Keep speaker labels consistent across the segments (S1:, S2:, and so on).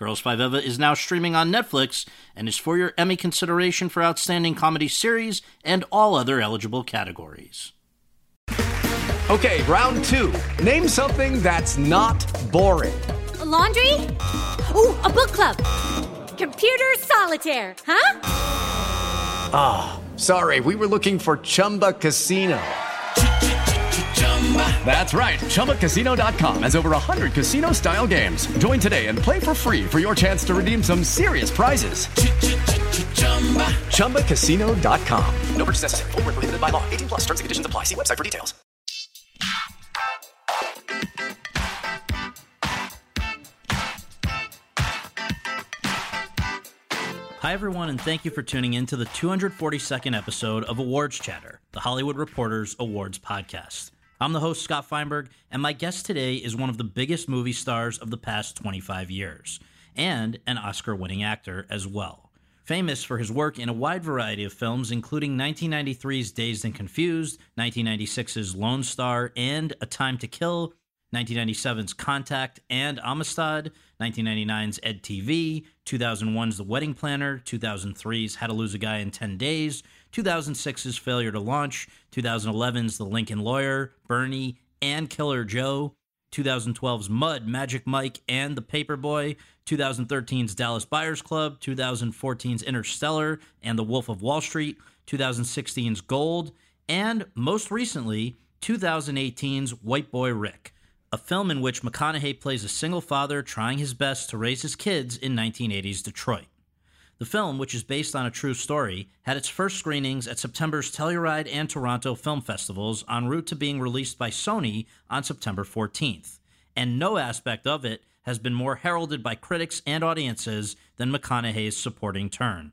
S1: Girls Five Eva is now streaming on Netflix and is for your Emmy consideration for Outstanding Comedy Series and all other eligible categories.
S2: Okay, round two. Name something that's not boring.
S3: A laundry? Ooh, a book club. Computer solitaire, huh?
S2: Ah, oh, sorry, we were looking for Chumba Casino. That's right. ChumbaCasino.com has over 100 casino style games. Join today and play for free for your chance to redeem some serious prizes. ChumbaCasino.com. No purchase necessary. Full prohibited by law. 18 plus terms and conditions apply. See website for details.
S1: Hi, everyone, and thank you for tuning in to the 242nd episode of Awards Chatter, the Hollywood Reporters Awards podcast. I'm the host, Scott Feinberg, and my guest today is one of the biggest movie stars of the past 25 years, and an Oscar winning actor as well. Famous for his work in a wide variety of films, including 1993's Dazed and Confused, 1996's Lone Star, and A Time to Kill, 1997's Contact and Amistad, 1999's Ed TV, 2001's The Wedding Planner, 2003's How to Lose a Guy in 10 Days, 2006's Failure to Launch, 2011's The Lincoln Lawyer, Bernie, and Killer Joe, 2012's Mud, Magic Mike, and The Paperboy, 2013's Dallas Buyers Club, 2014's Interstellar and The Wolf of Wall Street, 2016's Gold, and most recently, 2018's White Boy Rick a film in which McConaughey plays a single father trying his best to raise his kids in 1980s Detroit. The film, which is based on a true story, had its first screenings at September's Telluride and Toronto film festivals en route to being released by Sony on September 14th. And no aspect of it has been more heralded by critics and audiences than McConaughey's supporting turn.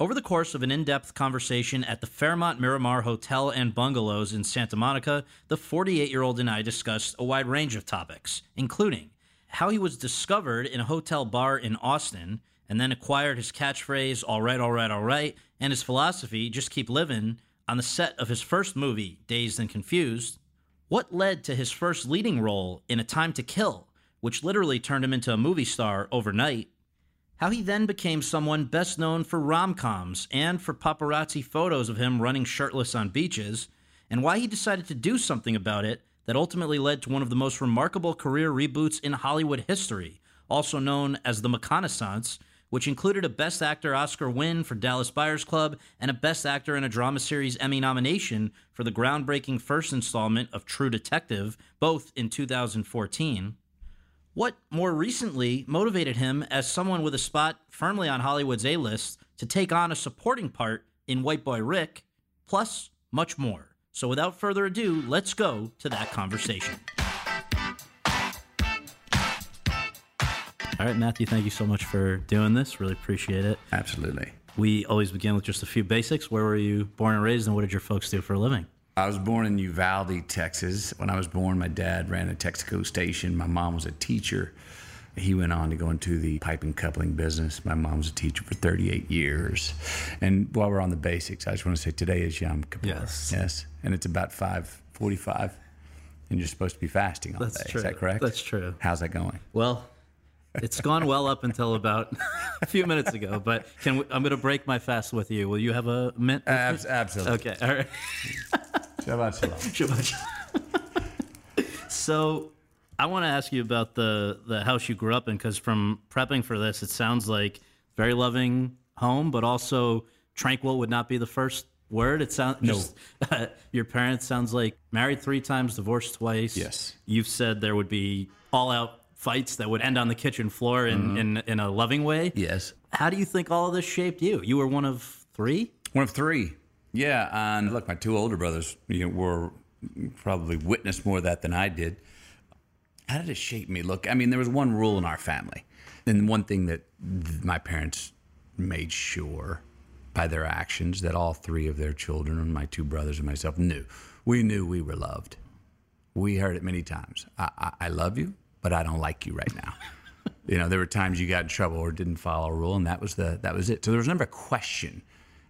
S1: Over the course of an in depth conversation at the Fairmont Miramar Hotel and Bungalows in Santa Monica, the 48 year old and I discussed a wide range of topics, including how he was discovered in a hotel bar in Austin and then acquired his catchphrase, all right, all right, all right, and his philosophy, just keep living, on the set of his first movie, Dazed and Confused. What led to his first leading role in A Time to Kill, which literally turned him into a movie star overnight? how he then became someone best known for rom coms and for paparazzi photos of him running shirtless on beaches, and why he decided to do something about it that ultimately led to one of the most remarkable career reboots in Hollywood history, also known as The McConaissance, which included a Best Actor Oscar win for Dallas Buyers Club and a Best Actor in a Drama Series Emmy nomination for the groundbreaking first installment of True Detective, both in 2014. What more recently motivated him as someone with a spot firmly on Hollywood's A list to take on a supporting part in White Boy Rick, plus much more. So without further ado, let's go to that conversation. All right, Matthew, thank you so much for doing this. Really appreciate it.
S4: Absolutely.
S1: We always begin with just a few basics. Where were you born and raised, and what did your folks do for a living?
S4: I was born in Uvalde, Texas. When I was born, my dad ran a Texaco station. My mom was a teacher. He went on to go into the pipe and coupling business. My mom was a teacher for 38 years. And while we're on the basics, I just want to say today is Yom Kippur.
S1: Yes.
S4: Yes. And it's about 5:45, and you're supposed to be fasting all
S1: That's
S4: day.
S1: true.
S4: Is that correct?
S1: That's true.
S4: How's that going?
S1: Well, it's gone well up until about a few minutes ago. But can we, I'm going to break my fast with you. Will you have a mint?
S4: Abs- absolutely.
S1: Okay. All right.
S4: Shabbat shalom.
S1: So, I want to ask you about the the house you grew up in because from prepping for this, it sounds like very loving home, but also tranquil would not be the first word. It sounds
S4: No.
S1: just, your parents sounds like married three times, divorced twice.
S4: Yes.
S1: You've said there would be all out fights that would end on the kitchen floor in,
S4: Mm-hmm.
S1: in in a loving way.
S4: Yes.
S1: How do you think all of this shaped you? You were one of three.
S4: One of three. Yeah, and look, my two older brothers you know, were probably witnessed more of that than I did. How did it shape me? Look, I mean, there was one rule in our family, and one thing that th- my parents made sure by their actions that all three of their children, my two brothers and myself, knew. We knew we were loved. We heard it many times. I, I, I love you, but I don't like you right now. you know, there were times you got in trouble or didn't follow a rule, and that was the that was it. So there was never a question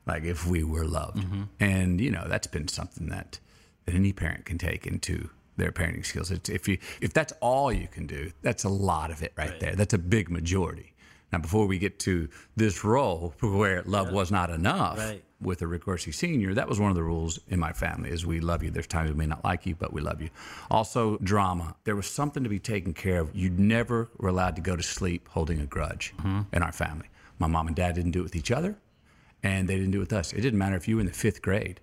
S4: like if we were loved, mm-hmm. and you know that's been something that that any parent can take into their parenting skills. It's, if you if that's all you can do, that's a lot of it right, there. That's a big majority. Now, before we get to this role where love was not enough
S1: Right.
S4: With a Rick Dorsey Senior, that was one of the rules in my family: is we love you. There's times we may not like you, but we love you. Also, drama. There was something to be taken care of. You never were allowed to go to sleep holding a grudge mm-hmm. in our family. My mom and dad didn't do it with each other and they didn't do it with us. It didn't matter if you were in the fifth grade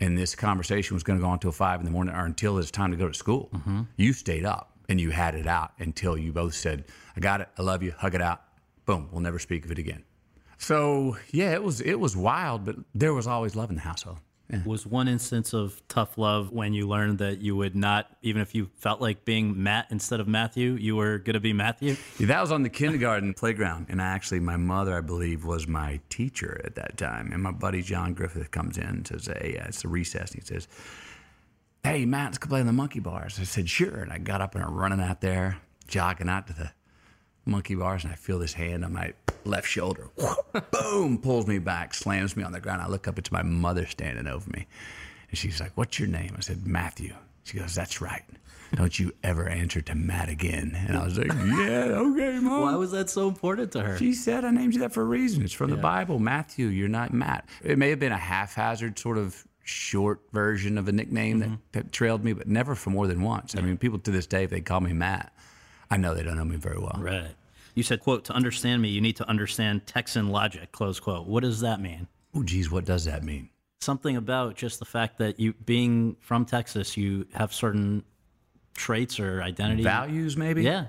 S4: and this conversation was going to go on until five in the morning or until it's time to go to school. Mm-hmm. You stayed up and you had it out until you both said, "I got it. I love you. Hug it out." Boom. We'll never speak of it again. So yeah, it was it was wild, but there was always love in the household. Yeah.
S1: Was one instance of tough love when you learned that you would not, even if you felt like being Matt instead of Matthew, you were going to be Matthew?
S4: Yeah, that was on the kindergarten playground, and actually, my mother, I believe, was my teacher at that time. And my buddy John Griffith comes in and says, "Hey, uh, it's a recess." And he says, "Hey, Matt, let's go play on the monkey bars." I said, "Sure." And I got up and I'm running out there, jogging out to the monkey bars, and I feel this hand on my left shoulder. Boom! Pulls me back, slams me on the ground. I look up, it's my mother standing over me, and she's like, "What's your name?" I said, "Matthew." She goes, "That's right." Don't you ever answer to Matt again. And I was like, yeah, okay, mom.
S1: Why was that so important to her?
S4: She said, I named you that for a reason. It's from the Bible. Matthew, you're not Matt. It may have been a haphazard sort of short version of a nickname that, mm-hmm. that trailed me, but never for more than once. I mean, people to this day, if they call me Matt, I know they don't know me very well.
S1: Right. You said, quote, to understand me, you need to understand Texan logic, close quote. What does that mean?
S4: Oh, geez, what does that mean?
S1: Something about just the fact that you, being from Texas, you have certain traits or identity.
S4: Values, maybe?
S1: Yeah.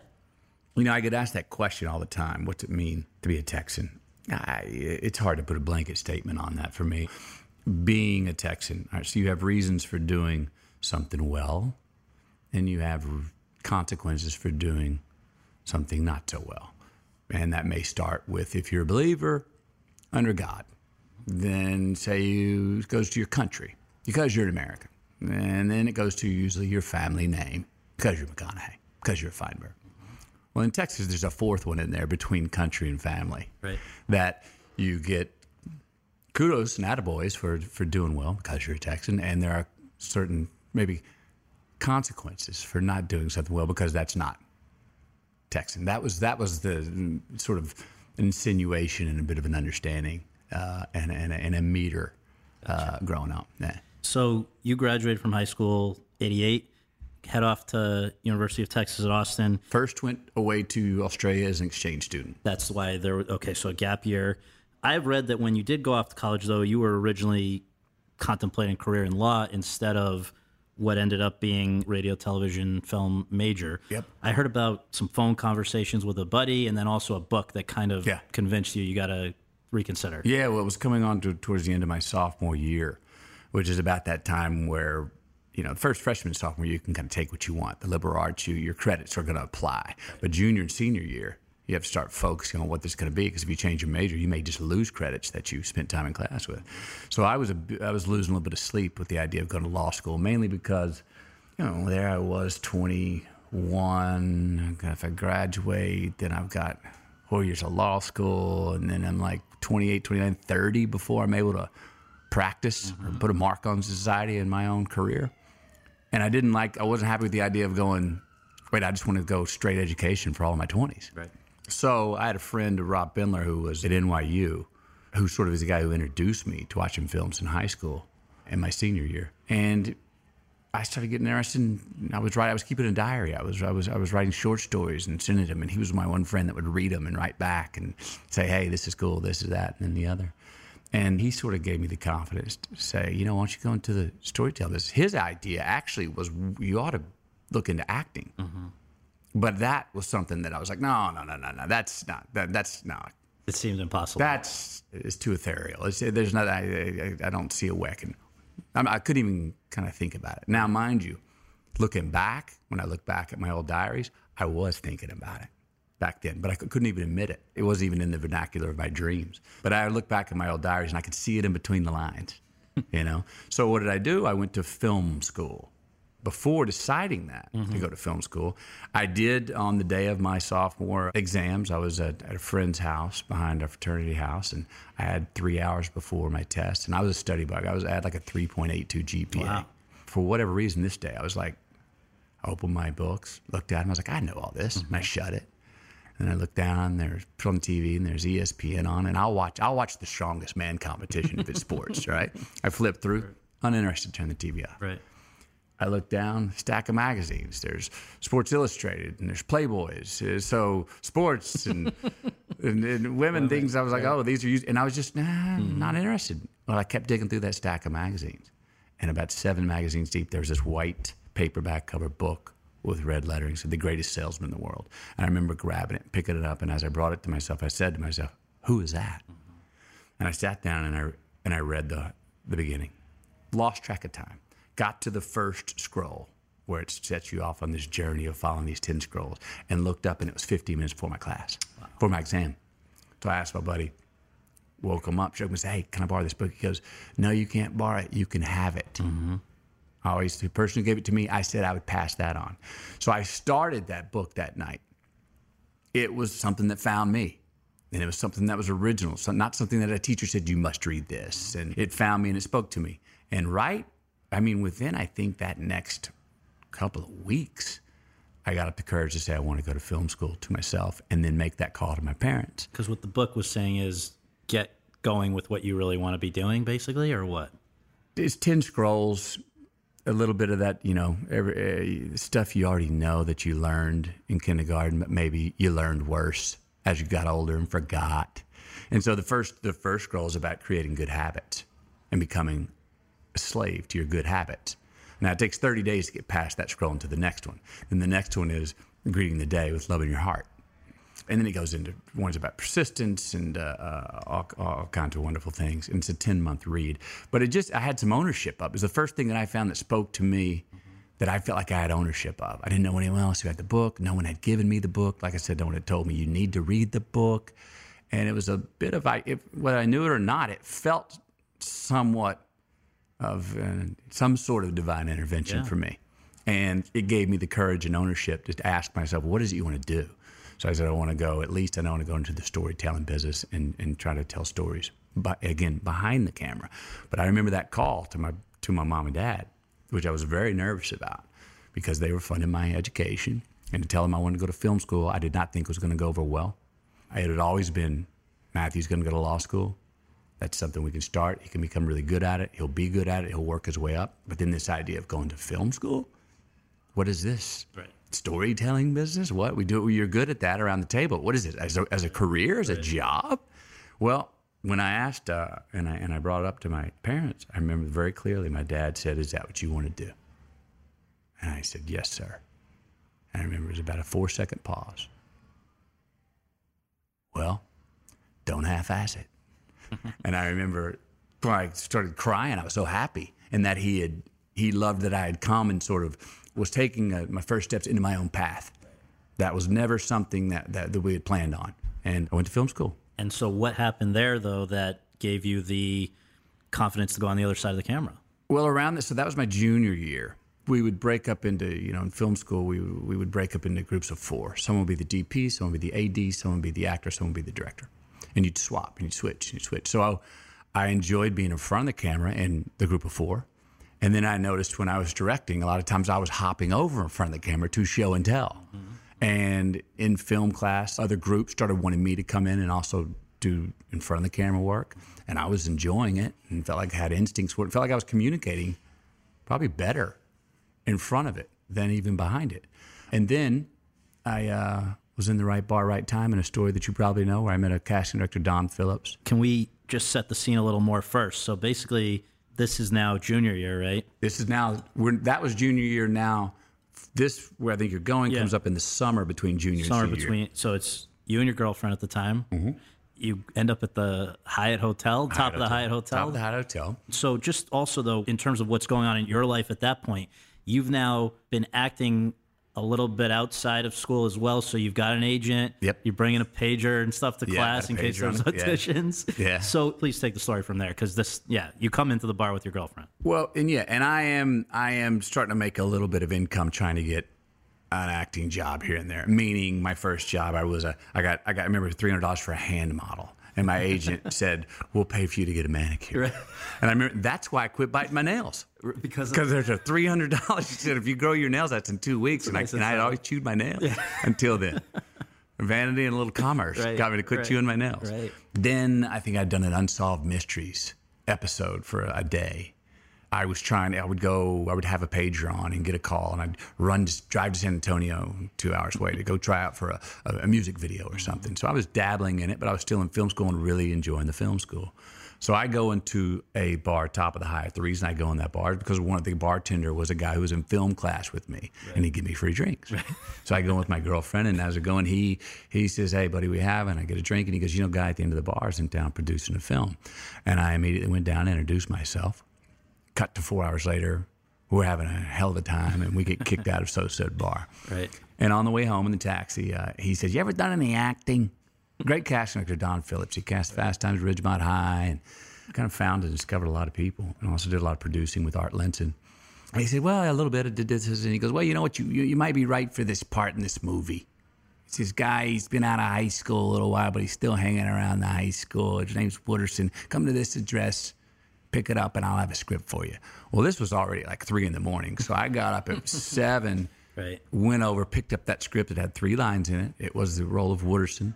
S4: You know, I get asked that question all the time. What's it mean to be a Texan? I, it's hard to put a blanket statement on that for me. Being a Texan, all right, so you have reasons for doing something well, and you have consequences for doing something not so well. And that may start with if you're a believer under God, then say you it goes to your country because you're an American, and then it goes to usually your family name because you're McConaughey, because you're a Feinberg. Well, in Texas, there's a fourth one in there between country and family.
S1: Right.
S4: That you get kudos and attaboys for, for doing well because you're a Texan, and there are certain maybe consequences for not doing something well because that's not Texan. That was that was the mm, sort of insinuation and a bit of an understanding uh, and, and, a- and a meter uh, growing up. Yeah.
S1: So you graduated from high school, 88, head off to University of Texas at Austin.
S4: First went away to Australia as an exchange student.
S1: That's why there were, okay, so a gap year. I've read that when you did go off to college, though, you were originally contemplating a career in law instead of what ended up being radio, television, film major.
S4: Yep.
S1: I heard about some phone conversations with a buddy and then also a book that kind of
S4: Yeah.
S1: convinced you you got to reconsider.
S4: Yeah, well, it was coming on to, towards the end of my sophomore year, which is about that time where, you know, first freshman sophomore, you can kind of take what you want. The liberal arts, you, your credits are going to apply. But junior and senior year, you have to start focusing on what this is going to be because if you change your major, you may just lose credits that you spent time in class with. So I was a, I was losing a little bit of sleep with the idea of going to law school, mainly because, you know, there I was, 21. If I graduate, then I've got four years of law school, and then I'm like 28, 29, 30 before I'm able to practice or mm-hmm. put a mark on society in my own career. And I didn't like, I wasn't happy with the idea of going, wait, I just want to go straight education for all of my 20s.
S1: Right.
S4: So I had a friend, Rob Bindler, who was at NYU, who sort of is the guy who introduced me to watching films in high school in my senior year. And I started getting interested. In, I was writing. I was keeping a diary. I was I was I was writing short stories and sending them. And he was my one friend that would read them and write back and say, "Hey, this is cool. This is that," and then the other. And he sort of gave me the confidence to say, "You know, why don't you go into the storytelling business?" His idea actually was you ought to look into acting. Mm-hmm. But that was something that I was like, no, no, no, no, no. That's not that. That's not.
S1: It seems impossible.
S4: That's it's too ethereal. It's, there's not. I, I, I don't see a weapon. I, I couldn't even kind of think about it. Now, mind you, looking back, when I look back at my old diaries, I was thinking about it. back then, but I couldn't even admit it. It wasn't even in the vernacular of my dreams. But I look back at my old diaries and I could see it in between the lines, you know? So what did I do? I went to film school. Before deciding that to mm-hmm. go to film school, I did on the day of my sophomore exams. I was at, at a friend's house behind our fraternity house, and I had three hours before my test. And I was a study bug. I was had like a 3.82 GPA.
S1: Wow.
S4: For whatever reason, this day I was like, I opened my books, looked at them. I was like, I know all this. Mm-hmm. And I shut it. And I looked down. There's put on the TV, and there's ESPN on, and I'll watch. I'll watch the strongest man competition if it's sports, right? I flip through, uninterested, turn the TV off.
S1: Right.
S4: I look down, stack of magazines. There's Sports Illustrated and there's Playboys. Uh, So sports and and, and women things. I was like, oh, these are used, and I was just nah, not interested. Well, I kept digging through that stack of magazines, and about seven magazines deep, there was this white paperback cover book with red lettering, said "The Greatest Salesman in the World." And I remember grabbing it, picking it up, and as I brought it to myself, I said to myself, "Who is that?" And I sat down and I and I read the the beginning. Lost track of time. Got to the first scroll where it sets you off on this journey of following these 10 scrolls and looked up and it was 15 minutes before my class, for my exam. So I asked my buddy, woke him up, shook him and said, Hey, can I borrow this book? He goes, No, you can't borrow it. You can have it. Mm-hmm. I always, the person who gave it to me, I said I would pass that on. So I started that book that night. It was something that found me. And it was something that was original, so not something that a teacher said, you must read this. And it found me and it spoke to me. And right, I mean, within, I think, that next couple of weeks, I got up the courage to say, I want to go to film school to myself and then make that call to my parents.
S1: Because what the book was saying is get going with what you really want to be doing, basically, or what?
S4: it's 10 scrolls a little bit of that you know every, uh, stuff you already know that you learned in kindergarten but maybe you learned worse as you got older and forgot and so the first the first scroll is about creating good habits and becoming a slave to your good habits now it takes 30 days to get past that scroll into the next one and the next one is greeting the day with love in your heart and then it goes into ones about persistence and uh, uh, all, all kinds of wonderful things. And it's a 10 month read. But it just, I had some ownership of it. Was the first thing that I found that spoke to me that I felt like I had ownership of. I didn't know anyone else who had the book. No one had given me the book. Like I said, no one had told me you need to read the book. And it was a bit of, I, if, whether I knew it or not, it felt somewhat of uh, some sort of divine intervention
S1: Yeah.
S4: for me. And it gave me the courage and ownership to ask myself, what is it you want to do? So I said, I want to go, at least I don't want to go into the storytelling business and, and try to tell stories, but again, behind the camera. But I remember that call to my, to my mom and dad, which I was very nervous about because they were funding my education. And to tell them I wanted to go to film school, I did not think was going to go over well. It had always been Matthew's going to go to law school. That's something we can start. He can become really good at it. He'll be good at it. He'll work his way up. But then this idea of going to film school, what is this?
S1: Right.
S4: Storytelling business? What we do? You're good at that around the table. What is it? As a, as a career? As a job? Well, when I asked uh, and I and I brought it up to my parents, I remember very clearly. My dad said, "Is that what you want to do?" And I said, "Yes, sir." And I remember it was about a four second pause. Well, don't half ass it. and I remember when I started crying, I was so happy, and that he had he loved that I had come and sort of was taking uh, my first steps into my own path. That was never something that, that that we had planned on, and I went to film school.
S1: And so, what happened there, though, that gave you the confidence to go on the other side of the camera?
S4: Well, around this, so that was my junior year. We would break up into, you know, in film school, we, we would break up into groups of four. Someone would be the DP, someone would be the AD, someone would be the actor, someone would be the director. And you'd swap and you'd switch and you'd switch. So I I enjoyed being in front of the camera in the group of four. And then I noticed when I was directing, a lot of times I was hopping over in front of the camera to show and tell. And in film class, other groups started wanting me to come in and also do in front of the camera work. And I was enjoying it and felt like I had instincts for it. Felt like I was communicating probably better in front of it than even behind it. And then I uh, was in the right bar, right time in a story that you probably know where I met a casting director, Don Phillips.
S1: Can we just set the scene a little more first? So, basically, this is now junior year, right?
S4: This is now, we're, that was junior year now. This, where I think you're going,
S1: Yeah.
S4: comes up in the summer between junior
S1: Summer
S4: and senior year.
S1: between. So, it's you and your girlfriend at the time.
S4: Mm-hmm.
S1: You end up at the Hyatt Hotel, top of the Hyatt Hotel.
S4: Top of the Hyatt Hotel.
S1: So, just also though, in terms of what's going on in your life at that point, you've now been acting a little bit outside of school as well. So you've got an agent.
S4: Yep.
S1: You're bringing a pager and stuff to
S4: Yeah,
S1: class in case there's
S4: it. Yeah.
S1: auditions.
S4: Yeah.
S1: So please take the story from there because this, yeah, you come into the bar with your girlfriend.
S4: Well, and yeah, and I am I am starting to make a little bit of income trying to get an acting job here and there. Meaning, my first job, I was a I got I got I remember three hundred dollars for a hand model, and my agent said, "We'll pay for you to get a manicure."
S1: Right.
S4: And I remember that's why I quit biting my nails.
S1: Because
S4: Because there's a three hundred dollars. She said, if you grow your nails, that's in two weeks. And I and I always chewed my nails until then. Vanity and a little commerce
S1: Right,
S4: got me to quit
S1: right,
S4: chewing my nails.
S1: right.
S4: Then I think I'd done an unsolved mysteries episode for a day. I was trying. I would go. I would have a pager on and get a call, and I'd run, drive to San Antonio, two hours away, to go try out for a, a, a music video or something. So I was dabbling in it, but I was still in film school and really enjoying the film school. So I go into a bar, top of the Hyatt. The reason I go in that bar is because one of the bartender was a guy who was in film class with me, and he'd give me free drinks. So I go in with my girlfriend, and as we're going, he he says, "Hey, buddy, we have," and I get a drink, and he goes, "You know, guy at the end of the bar is in town producing a film," and I immediately went down and introduced myself. Cut to four hours later, we're having a hell of a time, and we get kicked out of so said bar.
S1: Right.
S4: And on the way home in the taxi, uh, he says, "You ever done any acting?" Great casting actor Don Phillips. He cast Fast Times at Ridgemont High and kind of found and discovered a lot of people, and also did a lot of producing with Art Linson. And he said, "Well, a little bit. I did this," and he goes, "Well, you know what? You you, you might be right for this part in this movie." It's this guy. He's been out of high school a little while, but he's still hanging around the high school. His name's Wooderson. Come to this address, pick it up, and I'll have a script for you. Well, this was already like three in the morning, so I got up at seven,
S1: Right.
S4: went over, picked up that script. It had three lines in it. It was the role of Wooderson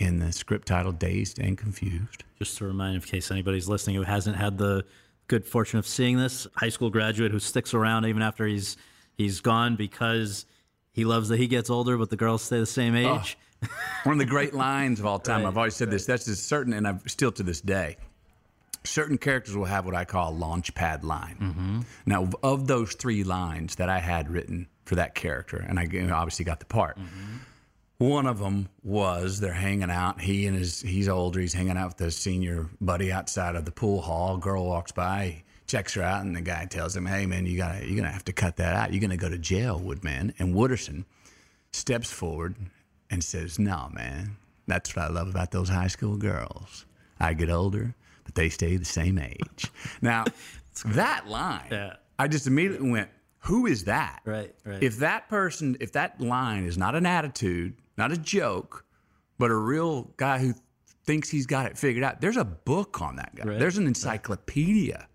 S4: in the script title "Dazed and Confused."
S1: Just to remind, in case anybody's listening who hasn't had the good fortune of seeing this, high school graduate who sticks around even after he's he's gone because he loves that he gets older, but the girls stay the same oh. age.
S4: One of the great lines of all time.
S1: Right,
S4: I've always said this. That's just certain, and I've still to this day. Certain characters will have what I call a launch pad line. Mm-hmm. Now, of those three lines that I had written for that character, and I you know, obviously got the part. Mm-hmm. One of them was they're hanging out. He and his he's older. He's hanging out with his senior buddy outside of the pool hall. Girl walks by, checks her out, and the guy tells him, "Hey man, you gotta you're gonna have to cut that out. You're gonna go to jail, Woodman." And Wooderson steps forward and says, "No, man, that's what I love about those high school girls. I get older, but they stay the same age." Now, that line,
S1: Yeah.
S4: I just immediately went, "Who is that?"
S1: Right, right.
S4: If that person, if that line is not an attitude, not a joke, but a real guy who thinks he's got it figured out, there's a book on that guy.
S1: Right,
S4: There's an encyclopedia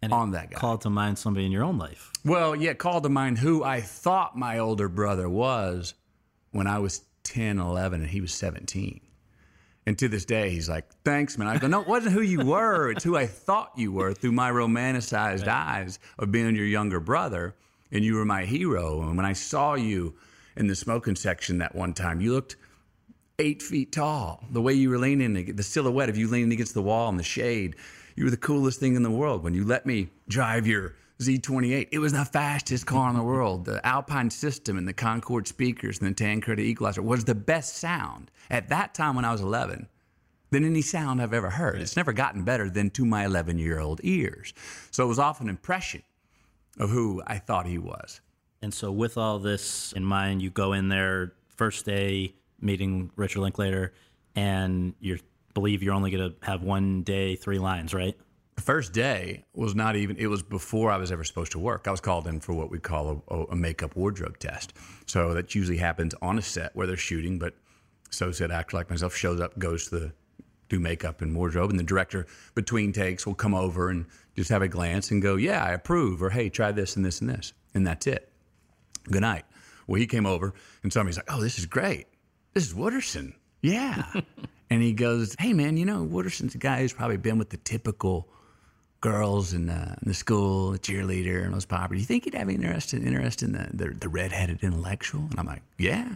S1: And
S4: on that guy.
S1: Call to mind somebody in your own life.
S4: Well, yeah, call to mind who I thought my older brother was when I was 10, 11, and he was 17. And to this day, he's like, thanks, man. I go, no, it wasn't who you were. It's who I thought you were through my romanticized eyes of being your younger brother. And you were my hero. And when I saw you in the smoking section that one time, you looked eight feet tall. The way you were leaning, the silhouette of you leaning against the wall in the shade, you were the coolest thing in the world. When you let me drive your Z28, it was the fastest car in the world. The Alpine system and the Concord speakers and the Tancredi equalizer was the best sound at that time when I was 11 than any sound I've ever heard. It's never gotten better than to my 11 year old ears. So it was off an impression of who I thought he was.
S1: And so, with all this in mind, you go in there first day meeting Richard Linklater, and you believe you're only going to have one day, three lines, right?
S4: The first day was not even, it was before I was ever supposed to work. I was called in for what we call a, a makeup wardrobe test. So that usually happens on a set where they're shooting, but so said actor like myself shows up, goes to the, do makeup and wardrobe, and the director between takes will come over and just have a glance and go, Yeah, I approve, or Hey, try this and this and this. And that's it. Good night. Well, he came over and saw me. He's like, Oh, this is great. This is Wooderson. Yeah. and he goes, Hey, man, you know, Wooderson's a guy who's probably been with the typical girls in the, in the school, the cheerleader, and those Do You think he'd have any interest in, interest in the, the, the redheaded intellectual? And I'm like, Yeah.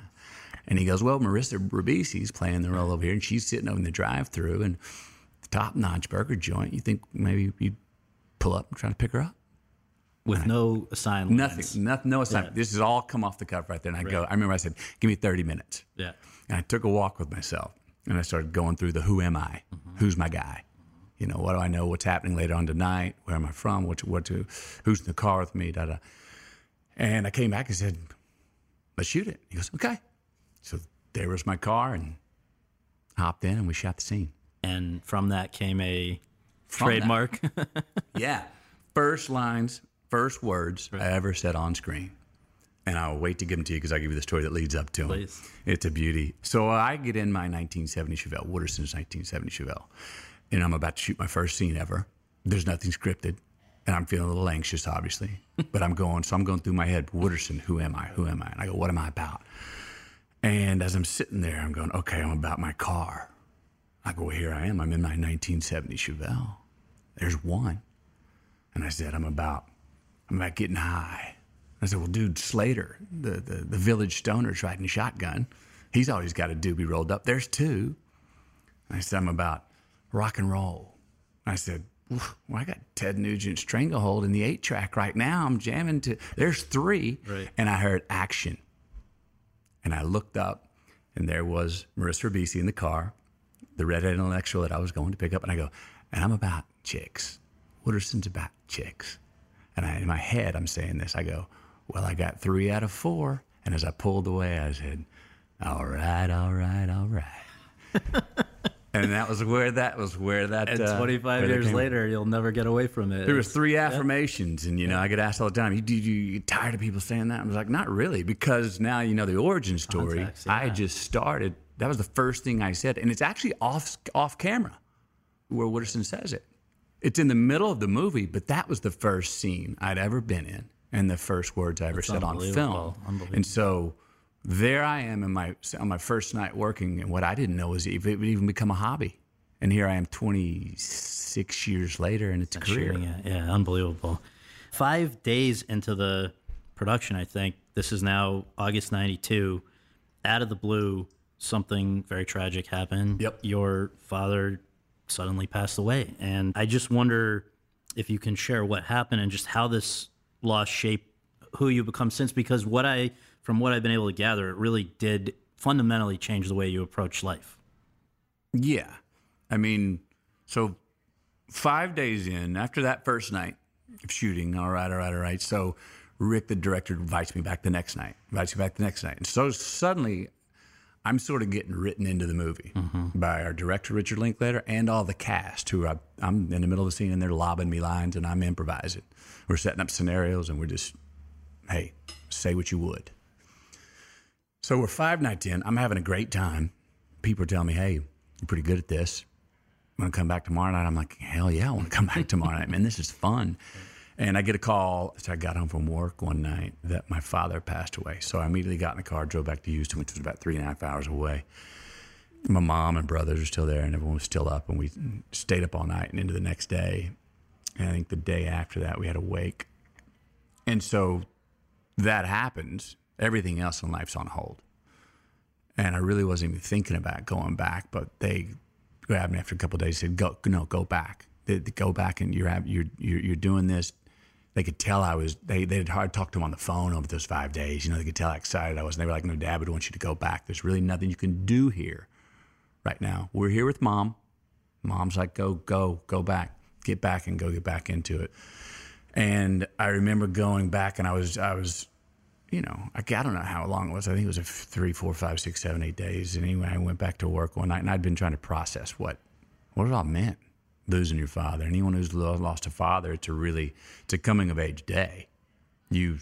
S4: And he goes, Well, Marissa Ribisi's playing the role over here, and she's sitting over in the drive through and the top notch burger joint. You think maybe you'd pull up and try to pick her up?
S1: With no assigned lines.
S4: Nothing, nothing, no assignment. This is all come off the cuff right there. And I go, I remember I said, give me 30 minutes.
S1: Yeah.
S4: And I took a walk with myself and I started going through the who am I? Mm-hmm. Who's my guy? You know, what do I know? What's happening later on tonight? Where am I from? What, what to, who's in the car with me? Da, da. And I came back and said, let's shoot it. He goes, okay. So there was my car and hopped in and we shot the scene.
S1: And from that came a
S4: From that.
S1: trademark.
S4: Yeah. First lines, first words I ever said on screen. And I'll wait to give them to you because I'll give you the story that leads up to them.
S1: Please.
S4: It's a beauty. So I get in my 1970 Chevelle, Wooderson's 1970 Chevelle, and I'm about to shoot my first scene ever. There's nothing scripted, and I'm feeling a little anxious, obviously. but I'm going, so I'm going through my head, Wooderson, who am I? Who am I? And I go, what am I about? And as I'm sitting there, I'm going, okay, I'm about my car. I go, well, here I am. I'm in my 1970 Chevelle. There's one. And I said, I'm about, I'm about getting high. I said, well, dude, Slater, the, the, the village stoner's riding shotgun. He's always got a doobie rolled up. There's two. I said, I'm about rock and roll. I said, well, I got Ted Nugent's Stranglehold in the eight track right now. I'm jamming to, there's three.
S1: Right.
S4: And I heard action. And I looked up, and there was Marissa Ribisi in the car, the redhead intellectual that I was going to pick up. And I go, and I'm about chicks. Wooderson's about chicks. And I, in my head, I'm saying this. I go, well, I got three out of four. And as I pulled away, I said, all right, all right, all right. and that was where that was where that.
S1: and
S4: uh,
S1: 25
S4: where
S1: years later, you'll never get away from it.
S4: there was three affirmations, and you know, I get asked all the time, "You do you get tired of people saying that?" I was like, "Not really," because now you know the origin story.
S1: Context,
S4: I just started. That was the first thing I said, and it's actually off off camera, where Wooderson says it. It's in the middle of the movie, but that was the first scene I'd ever been in, and the first words I ever said on film. And so there I am in my on my first night working, and what I didn't know was if it would even become a hobby. And here I am, 26 years later, and it's a career.
S1: it. Yeah, unbelievable. Five days into the production, I think this is now August '92. Out of the blue, something very tragic happened.
S4: Yep.
S1: Your father suddenly passed away, and I just wonder if you can share what happened and just how this loss shaped who you become since. Because what I, from what I've been able to gather, it really did fundamentally change the way you approach life.
S4: Yeah. I mean, so five days in, after that first night of shooting, all right, all right, all right. So Rick, the director, invites me back the next night, invites me back the next night. And so suddenly I'm sort of getting written into the movie mm-hmm. by our director, Richard Linklater, and all the cast who I, I'm in the middle of the scene and they're lobbing me lines and I'm improvising. We're setting up scenarios and we're just, hey, say what you would. So we're five nights in. I'm having a great time. People are telling me, hey, you're pretty good at this. Want to come back tomorrow night? I'm like, hell yeah, I want to come back tomorrow night, man. This is fun. And I get a call as I got home from work one night that my father passed away. So I immediately got in the car, drove back to Houston, which was about three and a half hours away. My mom and brothers are still there, and everyone was still up, and we stayed up all night and into the next day. And I think the day after that, we had a wake. And so that happens. Everything else in life's on hold. And I really wasn't even thinking about going back, but they grabbed me after a couple days and said, "Go, no, go back. They, they go back, and you're you're you're doing this." They could tell I was. They they had hard talked to him on the phone over those five days. You know, they could tell how excited I was. And they were like, "No, Dad would want you to go back. There's really nothing you can do here right now. We're here with Mom. Mom's like, go, go, go back, get back, and go get back into it." And I remember going back, and I was I was you know, I, I don't know how long it was. I think it was a three, four, five, six, seven, eight days. And anyway, I went back to work one night, and I'd been trying to process what what it all meant losing your father. Anyone who's lost a father, it's a really it's a coming of age day. You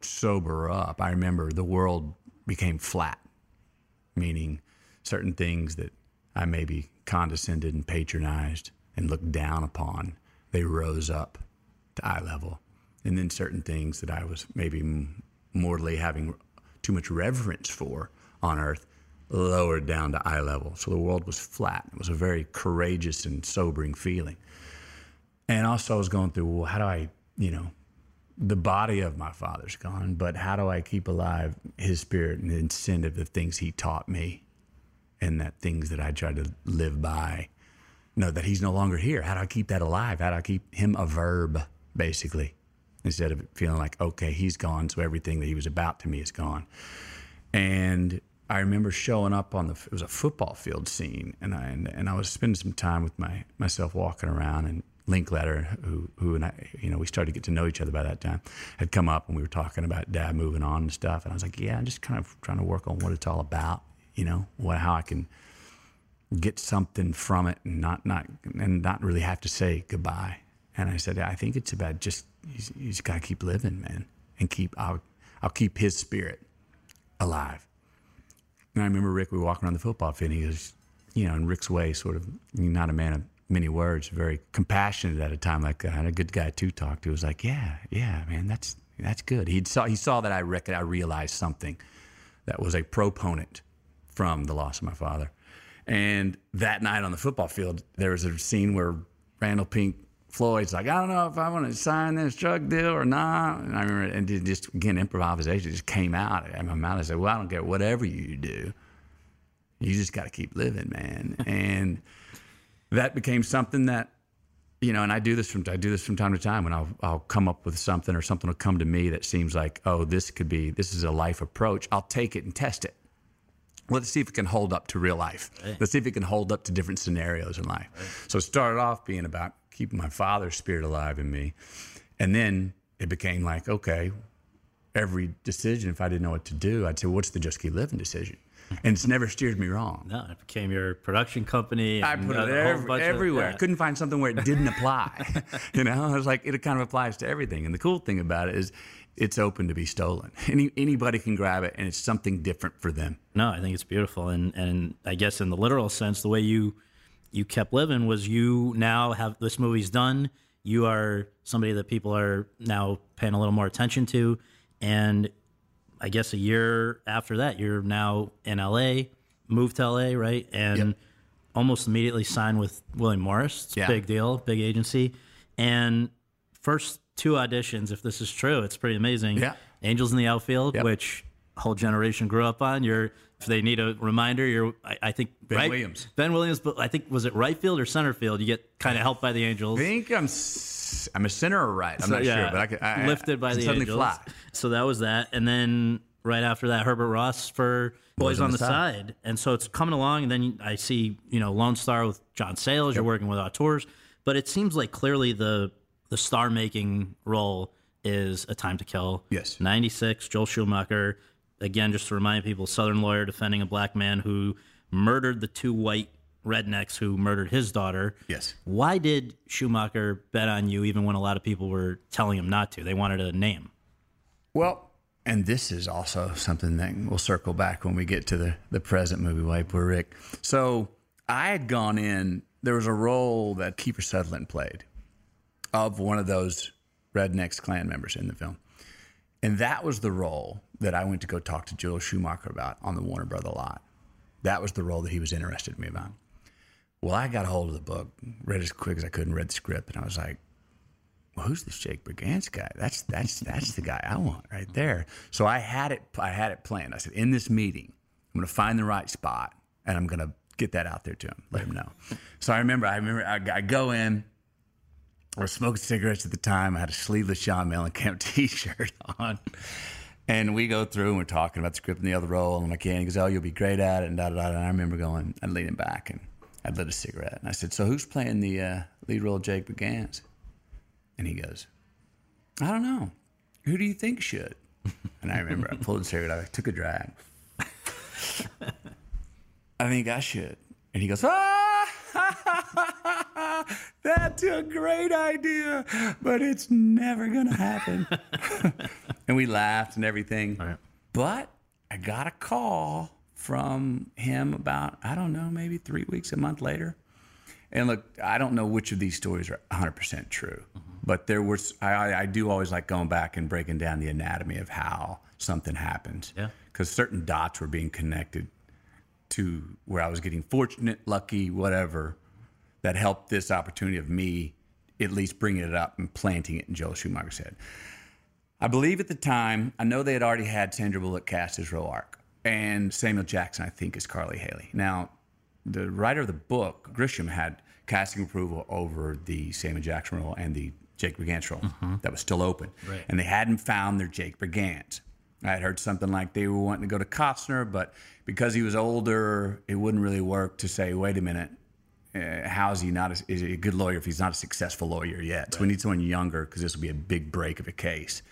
S4: sober up. I remember the world became flat, meaning certain things that I maybe condescended and patronized and looked down upon, they rose up to eye level. And then certain things that I was maybe mortally having too much reverence for on earth lowered down to eye level. So the world was flat. It was a very courageous and sobering feeling. And also, I was going through, well, how do I, you know, the body of my father's gone, but how do I keep alive his spirit and the incentive, the things he taught me, and that things that I try to live by? No, that he's no longer here. How do I keep that alive? How do I keep him a verb, basically, instead of feeling like, okay, he's gone, so everything that he was about to me is gone. And I remember showing up on the it was a football field scene, and I and, and I was spending some time with my myself walking around, and Linklater, who who and I, you know, we started to get to know each other by that time, had come up and we were talking about dad moving on and stuff. And I was like, yeah, I'm just kind of trying to work on what it's all about, you know, what how I can get something from it and not not and not really have to say goodbye. And I said, I think it's about just you, you gotta keep living, man, and keep I'll I'll keep his spirit alive. And I remember Rick, we were walking around the football field, and he was, you know, in Rick's way, sort of not a man of many words, very compassionate at a time like that, a good guy to talk to. Was like, yeah, yeah, man, that's that's good. He saw he saw that I reckon I realized something that was a proponent from the loss of my father. And that night on the football field, there was a scene where Randall Pink Floyd's like, I don't know if I want to sign this drug deal or not. And I remember, and just again, improvisation just came out in my mouth. I said, Well, I don't care whatever you do, you just got to keep living, man. and that became something that, you know, and I do this from I do this from time to time when I'll I'll come up with something or something will come to me that seems like, oh, this could be this is a life approach. I'll take it and test it. Let's see if it can hold up to real life. Let's see if it can hold up to different scenarios in life. So it started off being about keeping my father's spirit alive in me. And then it became like, okay, every decision, if I didn't know what to do, I'd say, what's the just keep living decision? And it's never steered me wrong.
S1: No, it became your production company.
S4: I put it
S1: whole
S4: ev-
S1: bunch of-
S4: everywhere.
S1: yeah.
S4: Couldn't find something where it didn't apply. you know, I was like, it kind of applies to everything. And the cool thing about it is it's open to be stolen. Any, anybody can grab it, and it's something different for them.
S1: No, I think it's beautiful, and and I guess in the literal sense, the way you you kept living was you now have this movie's done. You are somebody that people are now paying a little more attention to, and I guess a year after that, you're now in LA, moved to LA, right? And
S4: Yep.
S1: almost immediately signed with William Morris. It's a big deal, big agency. And first two auditions, if this is true, it's pretty amazing.
S4: Yeah.
S1: Angels in the Outfield,
S4: Yep.
S1: which whole generation grew up on. You're if they need a reminder, you're I, I think
S4: Ben
S1: right-
S4: Williams.
S1: Ben Williams, but I think was it right field or center field? You get kind of helped by the Angels.
S4: I think I'm I'm a center or right. I'm
S1: So,
S4: not sure, but I could I,
S1: lifted by
S4: I,
S1: the
S4: suddenly
S1: Angels.
S4: fly.
S1: So that was that, and then right after that, Herbert Ross for Boys, on the side. and so it's coming along. And then I see you know Lone Star with John Sayles. You're working with auteurs, but it seems like clearly the the star making role is A Time to Kill.
S4: Yes.
S1: ninety six. Joel Schumacher. Again, just to remind people, Southern lawyer defending a black man who murdered the two white rednecks who murdered his daughter.
S4: Yes.
S1: Why did Schumacher bet on you even when a lot of people were telling him not to? They wanted a name.
S4: Well, and this is also something that we'll circle back when we get to the, the present movie, White Boy Rick. So I had gone in, there was a role that Kiefer Sutherland played of one of those Rednecks clan members in the film. And that was the role that I went to go talk to Joel Schumacher about on the Warner Brother lot. That was the role that he was interested in me about. Well, I got a hold of the book, read as quick as I could, and read the script, and I was like, well, who's this Jake Brigance guy? That's that's that's the guy I want right there. So I had it I had it planned. I said, in this meeting, I'm going to find the right spot and I'm going to get that out there to him, let him know. so I remember I remember I, I go in. I was smoking cigarettes at the time. I had a sleeveless Sean Mellencamp T-shirt on. And we go through and we're talking about the script and the other role. And I'm like, yeah, he goes, oh, you'll be great at it. And da da da. And I remember going, I'd leaning back and I'd lit a cigarette. And I said, so who's playing the uh, lead role Jake Brigance? And he goes, I don't know. Who do you think should? And I remember I pulled the cigarette out, I took a drag. I think I should. And he goes, ah, that's a great idea, but it's never going to happen. And we laughed and everything. But I got a call from him about, I don't know, maybe three weeks, a month later. And look, I don't know which of these stories are 100% true, but there was, I- I, I do always like going back and breaking down the anatomy of how something happens.
S1: Yeah.
S4: Because certain dots were being connected to where I was getting fortunate, lucky, whatever, that helped this opportunity of me at least bringing it up and planting it in Joel Schumacher's head. I believe at the time, I know they had already had Sandra Bullock cast as Roark, and Samuel Jackson, I think, is Carl Lee Hailey. Now, the writer of the book, Grisham, had casting approval over the Samuel Jackson role and the Jake Brigance role that was still open.
S1: Right.
S4: And they hadn't found their Jake Brigance. I had heard something like they were wanting to go to Costner, but because he was older, it wouldn't really work to say, wait a minute, uh, how is he not a, is he a good lawyer if he's not a successful lawyer yet? So we need someone younger because this will be a big break of a case.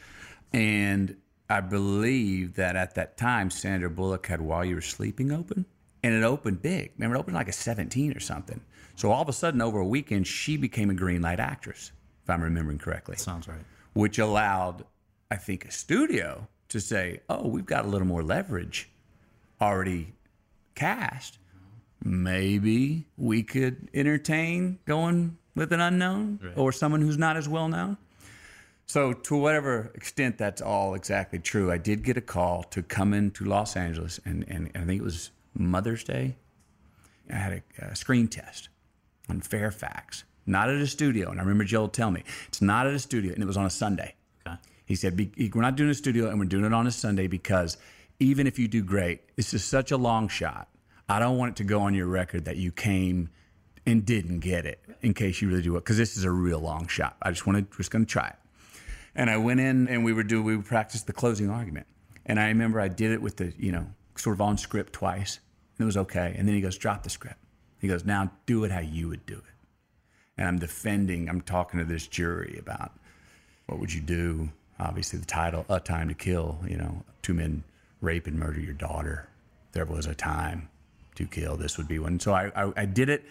S4: And I believe that at that time, Sandra Bullock had While You Were Sleeping open, and it opened big. Remember, it opened like a 17 or something. So all of a sudden, over a weekend, she became a green light actress, if I'm remembering correctly
S1: Sounds right.
S4: which allowed, I think, a studio to say, "Oh, we've got a little more leverage already cast. Maybe we could entertain going with an unknown or someone who's not as well known." So, to whatever extent that's all exactly true, I did get a call to come into Los Angeles, and, and, I think it was Mother's Day. I had a, a screen test on Fairfax, not at a studio. And I remember Joel tell me it's not at a studio, and it was on a Sunday.
S1: Okay.
S4: He said, We're not doing a studio and we're doing it on a Sunday because even if you do great, this is such a long shot. I don't want it to go on your record that you came and didn't get it in case you really do it because this is a real long shot. I just want to, just going to try it. And I went in and we were doing, we would practice the closing argument. And I remember I did it with the, you know, sort of on script twice. And it was okay. And then he goes, drop the script. He goes, now do it how you would do it. And I'm defending, I'm talking to this jury about what would you do? Obviously, the title, A Time to Kill, you know, two men rape and murder your daughter. There was a time to kill. This would be one. So I, I, I did it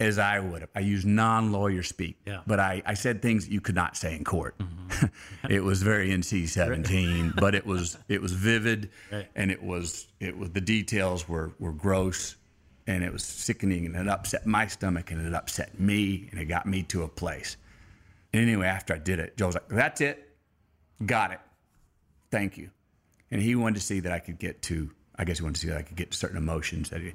S4: as I would have. I used non lawyer speak,
S1: Yeah.
S4: but I, I said things you could not say in court. Mm-hmm. it was very NC 17, but it was it was vivid and it was it was the details were, were gross and it was sickening and it upset my stomach and it upset me and it got me to a place. And anyway, after I did it, Joe was like, That's it. Got it. Thank you. And he wanted to see that I could get to, I guess he wanted to see that I could get to certain emotions. That he,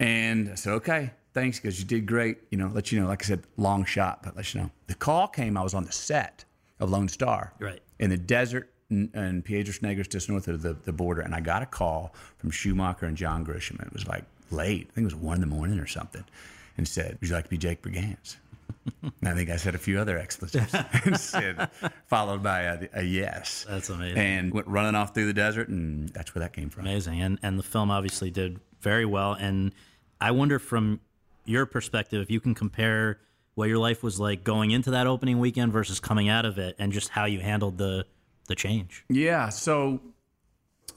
S4: and I said, Okay, thanks, because you did great. You know, let you know, like I said, long shot, but let you know. The call came, I was on the set of Lone Star
S1: Right.
S4: in the desert in, in Piedras Negras, just north of the, the border. And I got a call from Schumacher and John Grisham. It was like late, I think it was one in the morning or something, and said, Would you like to be Jake Brigance? And I think I said a few other expletives and said, followed by a, a yes.
S1: That's amazing.
S4: And went running off through the desert, and that's where that came from.
S1: Amazing. And and the film obviously did very well. And I wonder from your perspective if you can compare what your life was like going into that opening weekend versus coming out of it and just how you handled the the change.
S4: Yeah. So,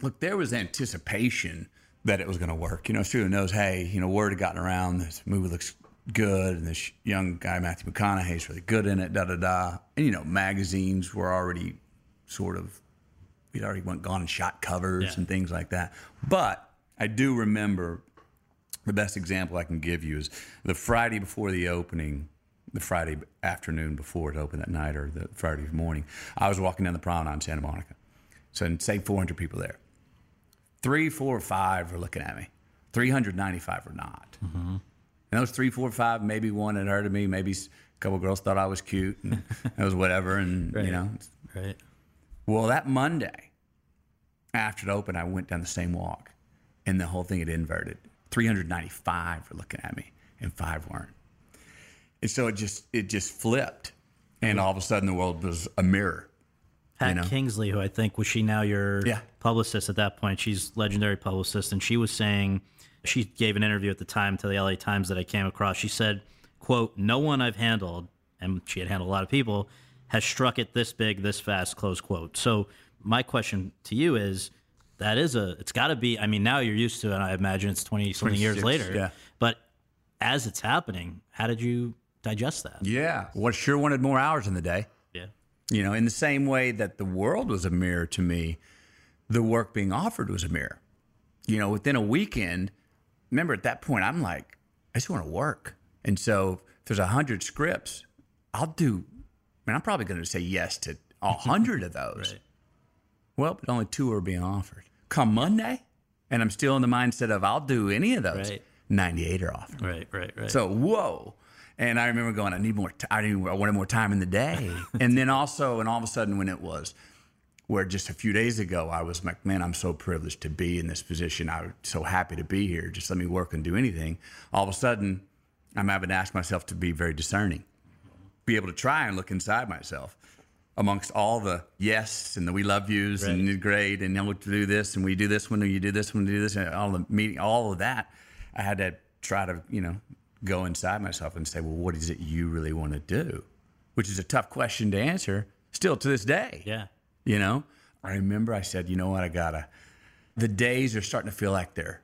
S4: look, there was anticipation that it was going to work. You know, studio knows, hey, you know, word had gotten around. This movie looks good, and this young guy Matthew McConaughey is really good in it. Da da da. And you know, magazines were already sort of we'd already went gone and shot covers
S1: Yeah.
S4: and things like that. But I do remember the best example I can give you is the Friday before the opening, the Friday afternoon before it opened that night, or the Friday morning. I was walking down the promenade in Santa Monica. So, and say 400 people there. Three, four, five were looking at me. 395 were not. Mm-hmm. And those three, four, five, maybe one had heard of me. Maybe a couple girls thought I was cute, and it was whatever. And you know,
S1: Right.
S4: well, that Monday, after it opened, I went down the same walk, and the whole thing had inverted. 395 were looking at me, and five weren't. And so it just it just flipped, and mm-hmm. all of a sudden the world was a mirror.
S1: Pat
S4: know?
S1: Kingsley, who I think was she now your
S4: Yeah.
S1: publicist at that point? She's legendary publicist, and she was saying she gave an interview at the time to the LA Times that I came across. She said, "quote No one I've handled, and she had handled a lot of people, has struck it this big, this fast." Close quote. So my question to you is, that is a it's got to be. I mean, now you're used to it. I imagine it's twenty something years later.
S4: yeah.
S1: But as it's happening, how did you digest that?
S4: Yeah, well, sure wanted more hours in the day.
S1: Yeah.
S4: You know, in the same way that the world was a mirror to me, the work being offered was a mirror. You know, within a weekend, remember at that point, I'm like, I just want to work. And so if there's a hundred scripts, I'll do, I mean, I'm probably going to say yes to a hundred of those.
S1: Right.
S4: Well, but only two are being offered. Come Monday, and I'm still in the mindset of I'll do any of those.
S1: Right.
S4: 98 are offered.
S1: Right. Right. Right.
S4: So whoa. And I remember going, I need more. T- I need. I wanted more time in the day. and then also, and all of a sudden, when it was, where just a few days ago, I was like, man, I'm so privileged to be in this position. I'm so happy to be here. Just let me work and do anything. All of a sudden, I'm having to ask myself to be very discerning, be able to try and look inside myself. Amongst all the yes and the we love yous and you're great and we'll do this and we do this when you do this when you do this and all the meeting, all of that, I had to try to you know go inside myself and say, well, what is it you really want to do? Which is a tough question to answer still to this day.
S1: Yeah.
S4: You know, I remember I said, you know what, I gotta. The days are starting to feel like they're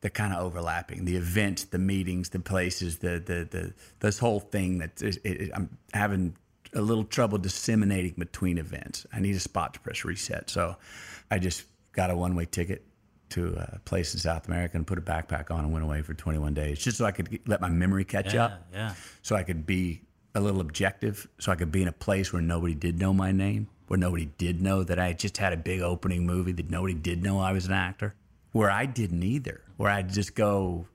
S4: they're kind of overlapping. The events, the meetings, the places, the the the this whole thing that it, it, I'm having a little trouble disseminating between events. I need a spot to press reset, so I just got a one way ticket to uh, a place in South America and put a backpack on and went away for 21 days, just so I could let my memory catch
S1: Yeah.
S4: up
S1: Yeah.
S4: so I could be a little objective, so I could be in a place where nobody did know my name, where nobody did know that I had just had a big opening movie, that nobody did know I was an actor, where I didn't either, where I'd just go,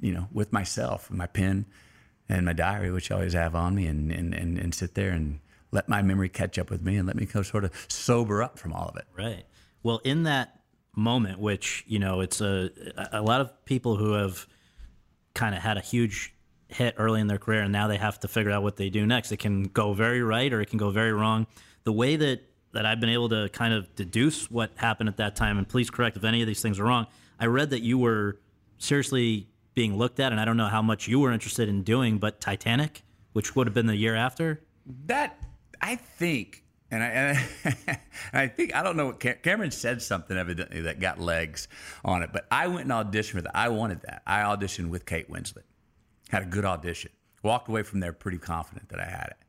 S4: you know, with myself, and my pen and my diary, which I always have on me, and, and, and, and sit there and let my memory catch up with me and let me go sort of sober up from all of it.
S1: Right. Well, in that moment, which you know, it's a a lot of people who have kind of had a huge hit early in their career, and now they have to figure out what they do next. It can go very right, or it can go very wrong. The way that that I've been able to kind of deduce what happened at that time, and please correct if any of these things are wrong. I read that you were seriously being looked at, and I don't know how much you were interested in doing, but Titanic, which would have been the year after.
S4: That I think, and I, and I, I think I don't know. what Cameron said something evidently that got legs on it, but I went and auditioned for that. I wanted that. I auditioned with Kate Winslet. Had a good audition. Walked away from there pretty confident that I had it.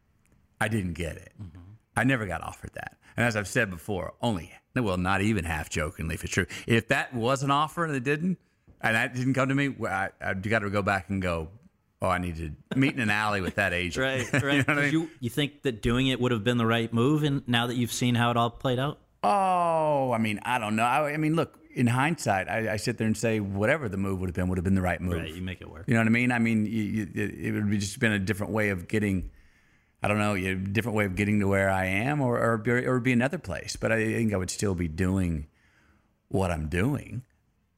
S4: I didn't get it. Mm-hmm. I never got offered that. And as I've said before, only well, not even half jokingly, if it's true. If that was an offer and it didn't, and that didn't come to me, I, I got to go back and go. Oh, I need to meet in an alley with that agent.
S1: Right, right.
S4: you know I mean?
S1: you, you think that doing it would have been the right move, and now that you've seen how it all played out,
S4: Oh, I mean, I don't know. I, I mean, look, in hindsight, I, I sit there and say whatever the move would have been would have been the right move.
S1: right, you make it work.
S4: You know what I mean? I mean, you, you, it it would have just been a different way of getting. I don't know, a different way of getting to where I am, or or, or be another place. But I think I would still be doing what I'm doing.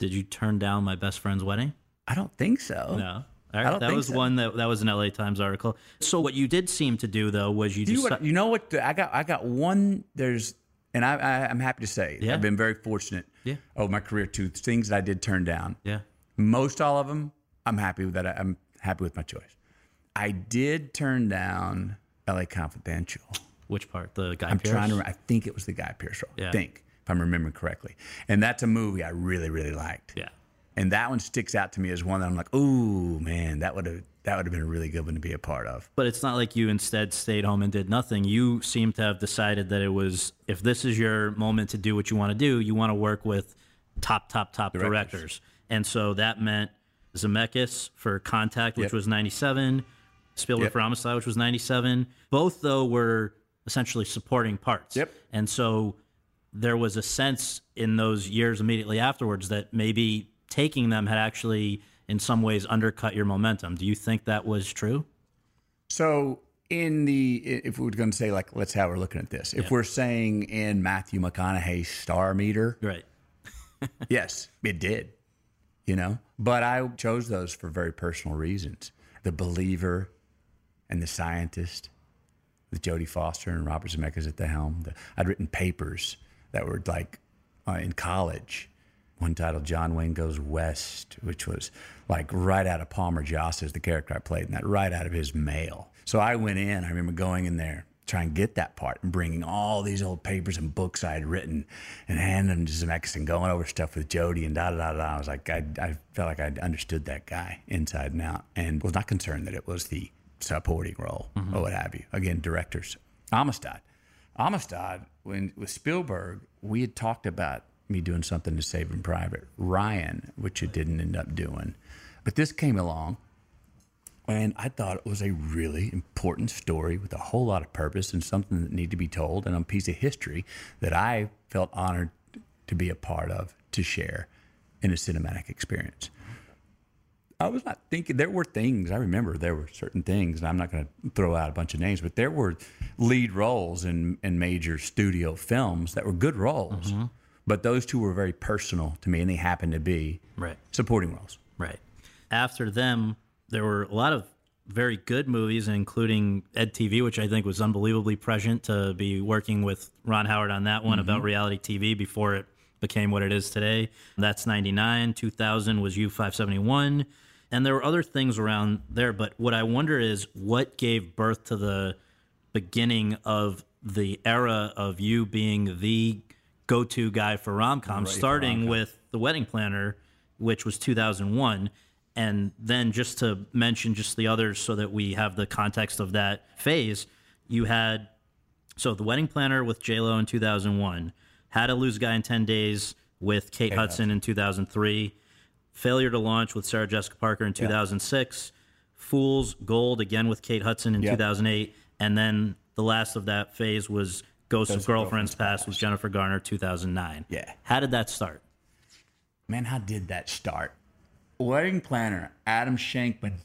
S1: Did you turn down my best friend's wedding?
S4: I don't think so.
S1: No.
S4: I
S1: right, that was
S4: so.
S1: one that that was an LA Times article. So what you did seem to do though was you
S4: Do you,
S1: just
S4: what, you know what? I got I got one. There's and I, I I'm happy to say
S1: Yeah.
S4: I've been very fortunate
S1: Yeah.
S4: over my career to things that I did turn down.
S1: yeah
S4: Most all of them, I'm happy with that. I'm happy with my choice. I did turn down L.A. Confidential.
S1: which part the guy
S4: I'm
S1: Pearce?
S4: trying to. remember- I think it was the Guy Pearce role.
S1: Yeah.
S4: I think I'm remembering correctly, and that's a movie I really really liked.
S1: yeah
S4: And that one sticks out to me as one that I'm like, ooh man, that would have that would have been a really good one to be a part of.
S1: but it's not like you instead stayed home and did nothing. You seem to have decided that it was if this is your moment to do what you want to do, you want to work with top top top directors,
S4: Directors.
S1: and so that meant Zemeckis for Contact, which
S4: Yep.
S1: was '97, Spielberg
S4: Yep.
S1: for Amistad, which was '97. Both though were essentially supporting parts.
S4: Yep.
S1: and so there was a sense in those years immediately afterwards that maybe taking them had actually in some ways undercut your momentum. Do you think that was true?
S4: So in the if we were going to say like let's how we're looking at this, if we're saying in Matthew McConaughey's star meter,
S1: Right.
S4: yes, it did. You know, but I chose those for very personal reasons. The believer and the scientist with Jodie Foster and Robert Zemeckis at the helm. The, I'd written papers that were like uh, in college. One titled "John Wayne Goes West," which was like right out of Palmer Joss Joss's the character I played, and that right out of his mail. So I went in. I remember going in there trying to get that part and bringing all these old papers and books I had written and handing them to Zemeckis and going over stuff with Jodie and da da da da. I was like, I, I felt like I understood that guy inside and out, and was not concerned that it was the supporting role or what have you. Again, directors. Amistad. Amistad, when with Spielberg, we had talked about me doing something to Saving Private Ryan, which it didn't end up doing. But this came along, and I thought it was a really important story with a whole lot of purpose and something that needed to be told, and a piece of history that I felt honored to be a part of, to share in a cinematic experience. I was not thinking there were things I remember there were certain things and I'm not going to throw out a bunch of names but there were lead roles in in major studio films that were good roles mm-hmm. but those two were very personal to me and they happened to be
S1: Right.
S4: supporting roles
S1: Right. After them, there were a lot of very good movies, including Ed TV, which I think was unbelievably prescient to be working with Ron Howard on that one mm-hmm. about reality TV before it became what it is today. That's 99. 2000 was U571. And there were other things around there, but what I wonder is what gave birth to the beginning of the era of you being the go-to guy for rom-com, starting with The Wedding Planner, which was 2001, and then just to mention just the others so that we have the context of that phase, you had so The Wedding Planner with J Lo in 2001, How to Lose a Guy in 10 Days with Kate Hudson in 2003, Failure to Launch with Sarah Jessica Parker in 2006, Fool's Gold again with Kate Hudson in 2008, and then the last of that phase was Ghost of Girlfriend's Past with Jennifer Garner 2009.
S4: Yeah.
S1: How did that start?
S4: Man, how did that start? Wedding planner, Adam Shankman.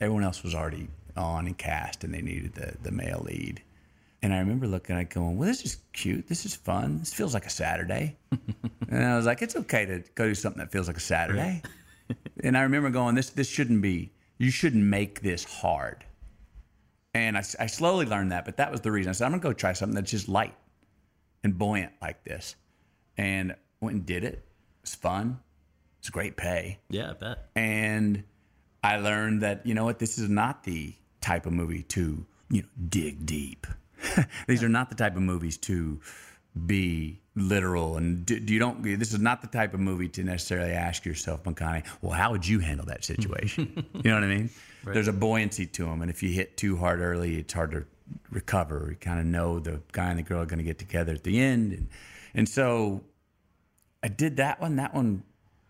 S4: Everyone else was already on and cast, and they needed the, the male lead. And I remember looking at it going, well, this is cute. This is fun. This feels like a Saturday. and I was like, it's okay to go do something that feels like a Saturday. and I remember going, this, this shouldn't be, you shouldn't make this hard. And I, I slowly learned that, but that was the reason. I said, I'm going to go try something that's just light and buoyant like this. And went and did it. It was fun. It's great pay.
S1: Yeah, I bet.
S4: And I learned that, you know what, this is not the type of movie to, you know, dig deep. These are not the type of movies to be literal and do, you don't this is not the type of movie to necessarily ask yourself McConaughey, well how would you handle that situation? You know what i mean? There's a buoyancy to them and if you hit too hard early it's hard to recover. You kind of know the guy and the girl are going to get together at the end and and so i did that one. That one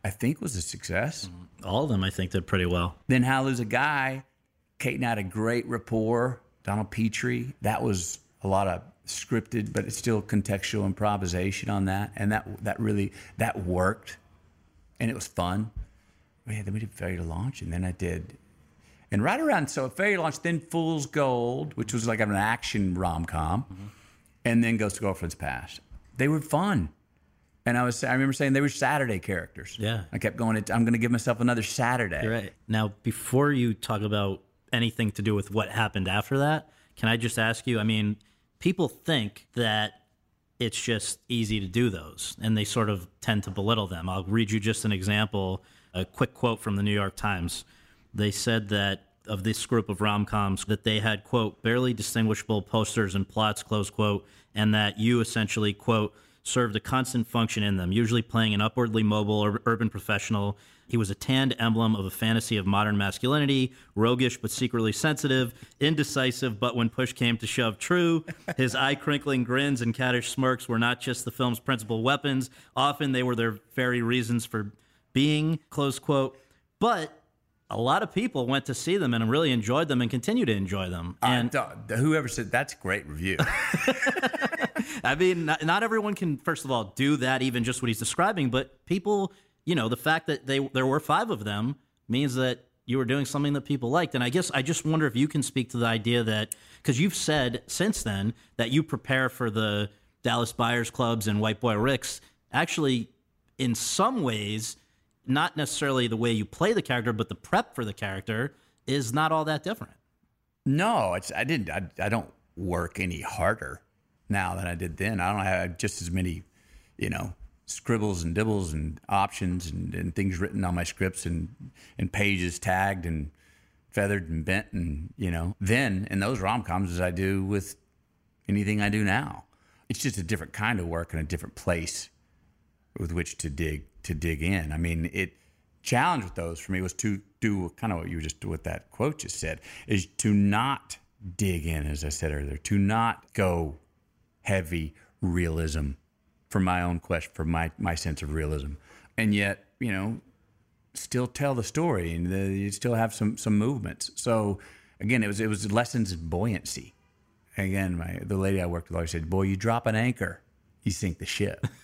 S4: i think was a success. Mm-hmm.
S1: All of them, I think, did pretty well.
S4: then How Lose a Guy, Kate and I had a great rapport. Donald Petrie, that was a lot of scripted, but it's still contextual improvisation on that, and that that really that worked, and it was fun. Oh, yeah, then we did Failure to Launch, and then I did, and right around so Failure to Launch, then Fool's Gold, which was like an action rom com, mm-hmm. and then Ghost Girlfriend's Past. They were fun. And I was, I remember saying they were Saturday characters.
S1: Yeah.
S4: I kept going. I'm going to give myself another Saturday.
S1: You're right. Now, before you talk about anything to do with what happened after that, can I just ask you? I mean, people think that it's just easy to do those, and they sort of tend to belittle them. I'll read you just an example, a quick quote from the New York Times. They said that of this group of rom coms that they had quote barely distinguishable posters and plots close quote, and that you essentially quote served a constant function in them, usually playing an upwardly mobile ur- urban professional. He was a tanned emblem of a fantasy of modern masculinity, roguish but secretly sensitive, indecisive but when push came to shove, true. His eye crinkling grins and caddish smirks were not just the film's principal weapons, often they were their very reasons for being, close quote. But a lot of people went to see them and really enjoyed them and continue to enjoy them. Uh, and
S4: And whoever said that's a great review.
S1: I mean, not, not everyone can, first of all, do that, even just what he's describing. But people, you know, the fact that they there were five of them means that you were doing something that people liked. And I guess I just wonder if you can speak to the idea that because you've said since then that you prepare for the Dallas Buyers Clubs and White Boy Ricks. Actually, in some ways, not necessarily the way you play the character, but the prep for the character is not all that different.
S4: no, it's I didn't. I, I don't work any harder now than I did then. I don't have just as many, you know, scribbles and dibbles and options and, and things written on my scripts and and pages tagged and feathered and bent and you know then in those rom coms as I do with anything I do now. It's just a different kind of work and a different place with which to dig to dig in. I mean, it challenge with those for me was to do kind of what you just what that quote just said is to not dig in, as I said earlier, to not go heavy realism for my own quest for my my sense of realism, and yet you know still tell the story and the, you still have some some movements. So again, it was it was lessons in buoyancy. Again, my the lady I worked with always said, "Boy, you drop an anchor, you sink the ship."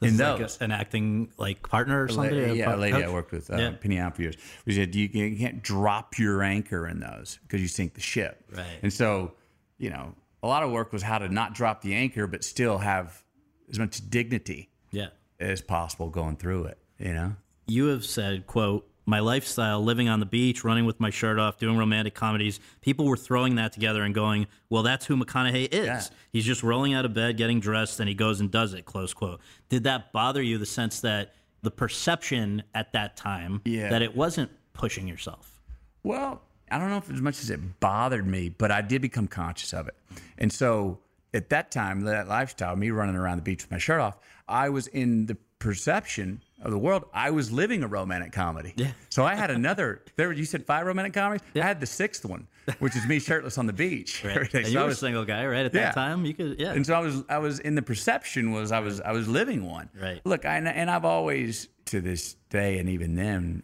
S4: In
S1: is like
S4: those.
S1: a- an acting like partner or
S4: La-
S1: somebody. a
S4: yeah, a lady I worked with, uh,
S1: Yeah.
S4: Penny Alfiers. We said you, you can't drop your anchor in those because you sink the ship.
S1: Right.
S4: And so, you know, a lot of work was how to not drop the anchor, but still have as much dignity
S1: Yeah.
S4: as possible going through it. You know.
S1: You have said, quote, my lifestyle, living on the beach, running with my shirt off, doing romantic comedies, people were throwing that together and going, well, that's who McConaughey is.
S4: Yeah.
S1: He's just rolling out of bed, getting dressed, and he goes and does it, close quote. Did that bother you, the sense that the perception at that time
S4: Yeah.
S1: that it wasn't pushing yourself?
S4: Well, I don't know if as much as it bothered me, but I did become conscious of it. And so at that time, that lifestyle, me running around the beach with my shirt off, I was in the perception of the world. I was living a romantic comedy.
S1: Yeah.
S4: So I had another. There, you said five romantic comedies. Yeah. I had the sixth one, which is me shirtless on the beach.
S1: Right. And
S4: So
S1: you
S4: I
S1: were a single guy, right? At
S4: Yeah.
S1: that time, you could, yeah.
S4: and so I was, I was in the perception was I was, I was living one.
S1: Right.
S4: Look, I, and I've always to this day, and even then,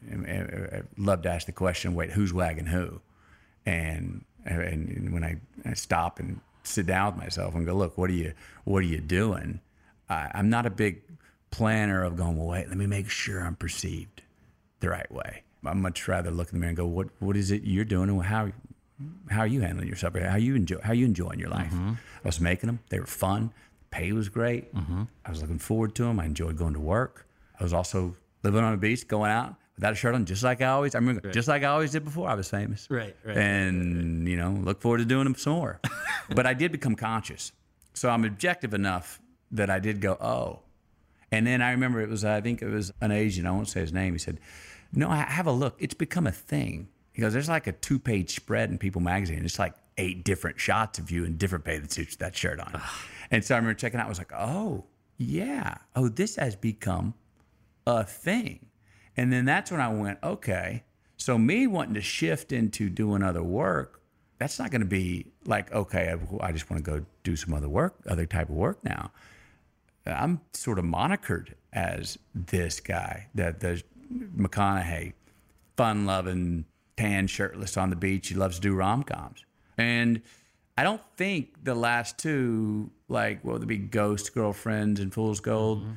S4: uh, uh, loved to ask the question: Wait, who's wagging who? And and when I, I stop and sit down with myself and go, look, what are you, what are you doing? I, I'm not a big planner of going. Well, wait, let me make sure I'm perceived the right way. I'd much rather look in the mirror and go, what, what is it you're doing, and how, how are you handling yourself? How you enjoy how you enjoying your life? Mm-hmm. I was making them; they were fun. The pay was great. Mm-hmm. I was looking forward to them. I enjoyed going to work. I was also living on the beach, going out without a shirt on, just like I always. I remember, just like I always did before I was famous.
S1: Right, right,
S4: And you know, look forward to doing them some more. but I did become conscious, so I'm objective enough that I did go, oh. And then I remember it was, I think it was an Asian. I won't say his name. He said, "No, I have a look. It's become a thing." He goes, "There's like a two-page spread in People Magazine. It's like eight different shots of you in different bathing suits with that shirt on." and so I remember checking out. I was like, "Oh, yeah. Oh, this has become a thing." And then that's when I went, "Okay." So me wanting to shift into doing other work, that's not going to be like, "Okay, I, I just want to go do some other work, other type of work now." I'm sort of monikered as this guy, that the McConaughey, fun loving, tan shirtless on the beach. He loves to do rom coms. And I don't think the last two, like what would be Ghost Girlfriends and Fool's Gold, mm-hmm.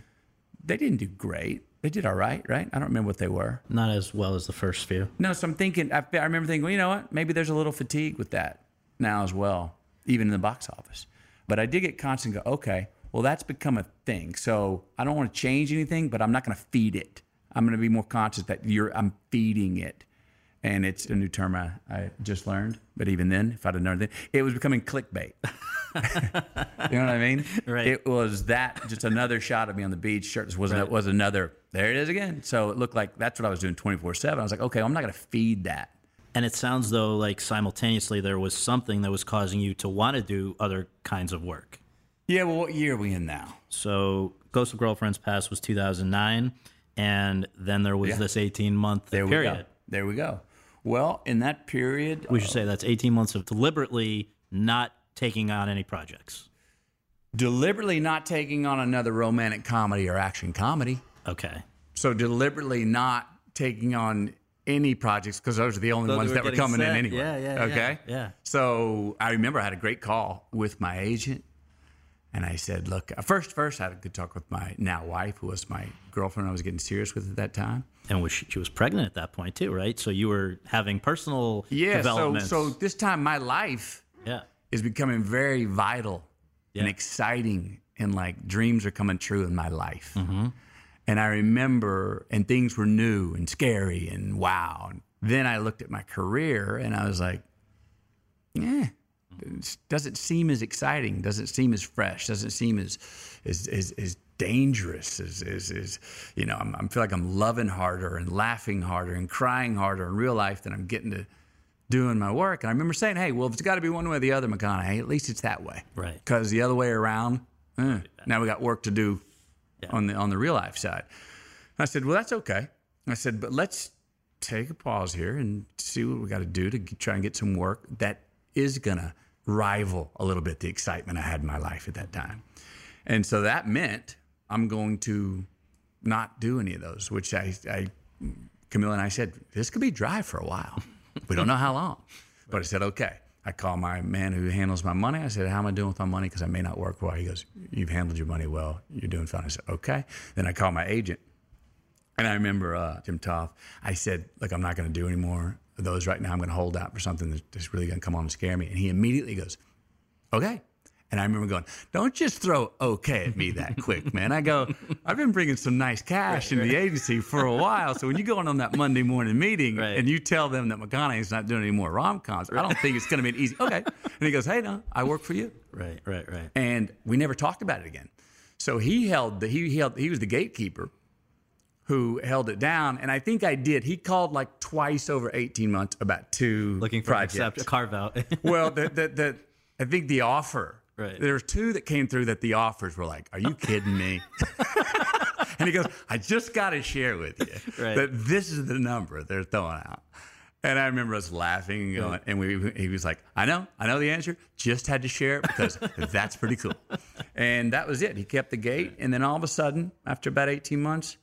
S4: they didn't do great. They did all right, right? I don't remember what they were.
S1: Not as well as the first few.
S4: No, so I'm thinking, I, I remember thinking, well, you know what? Maybe there's a little fatigue with that now as well, even in the box office. But I did get constant and go, okay, well, that's become a thing. So I don't want to change anything, but I'm not going to feed it. I'm going to be more conscious that you're, I'm feeding it. And it's a new term I, I just learned. But even then, if I'd have learned it, it was becoming clickbait. you know what I mean?
S1: Right.
S4: It was that just another shot of me on the beach. Shirtless was
S1: Right.
S4: was another. There it is again. So it looked like that's what I was doing 24 seven. I was like, okay, I'm not going to feed that.
S1: And it sounds though like simultaneously there was something that was causing you to want to do other kinds of work.
S4: Yeah. Well, what year are we in now?
S1: So Ghost of Girlfriends Past was 2009, and then there was
S4: Yeah.
S1: this 18 month
S4: There we
S1: period.
S4: go. There we go. Well, in that period,
S1: We should uh, say that's 18 months of deliberately not taking on any projects.
S4: deliberately not taking on another romantic comedy or action comedy.
S1: Okay.
S4: So deliberately not taking on any projects because those are the only
S1: Those
S4: ones
S1: were
S4: that were coming in anyway.
S1: Yeah, yeah, yeah,
S4: Okay.
S1: yeah.
S4: So I remember I had a great call with my agent, and I said, "Look, first, first I had a good talk with my now wife, who was my girlfriend. I was getting serious with at that time.
S1: And was she, she was pregnant at that point too, right? So you were having personal
S4: Yeah. So, so this time my life
S1: yeah.
S4: Is becoming very vital and exciting and like dreams are coming true in my life.
S1: Mm-hmm.
S4: and i remember and things were new and scary and wow. And then i looked at my career and i was like yeah doesn't seem as exciting doesn't seem as fresh doesn't seem as as as, as dangerous as, as you know I'm, I feel like i'm loving harder and laughing harder and crying harder in real life than i'm getting to doing my work. And I remember saying, hey, well, if it's got to be one way or the other, McConaughey, at least it's that way.
S1: Right.
S4: Because the other way around, eh, now we got work to do on the on the real life side. And I said, well, that's okay. I said, but let's take a pause here and see what we got to do to try and get some work that is going to rival a little bit the excitement I had in my life at that time. And so that meant I'm going to not do any of those, which I, I Camilla and I said, this could be dry for a while. We don't know how long. But I said, okay. I call my man who handles my money. I said, how am I doing with my money? Because I may not work well. He goes, you've handled your money well. You're doing fine. I said, okay. Then I call my agent. And I remember uh, Jim Toth. I said, look, I'm not going to do any more of those right now. I'm going to hold out for something that's really going to come on and scare me. And he immediately goes, okay. And I remember going, don't just throw okay at me that quick, man. I go, I've been bringing some nice cash into the agency for a while. So when you go in on that Monday morning meeting
S1: Right.
S4: and you tell them that McConaughey's not doing any more rom coms, I don't think it's going to be an easy. Okay. And he goes, hey, no, I work for you.
S1: Right, right, right.
S4: And we never talked about it again. So he held the, he held, he was the gatekeeper who held it down, and I think I did. He called like twice over 18 months about two
S1: Looking for
S4: projects.
S1: accept, a carve out.
S4: well, the, the, the, I think the offer.
S1: Right.
S4: There was two that came through that the offers were like, "Are you kidding me?" and he goes, "I just got to share with you
S1: Right.
S4: that this is the number they're throwing out." And I remember us laughing, and, going, and we, he was like, "I know, I know the answer. Just had to share it because that's pretty cool." And that was it. He kept the gate, and then all of a sudden, after about eighteen months,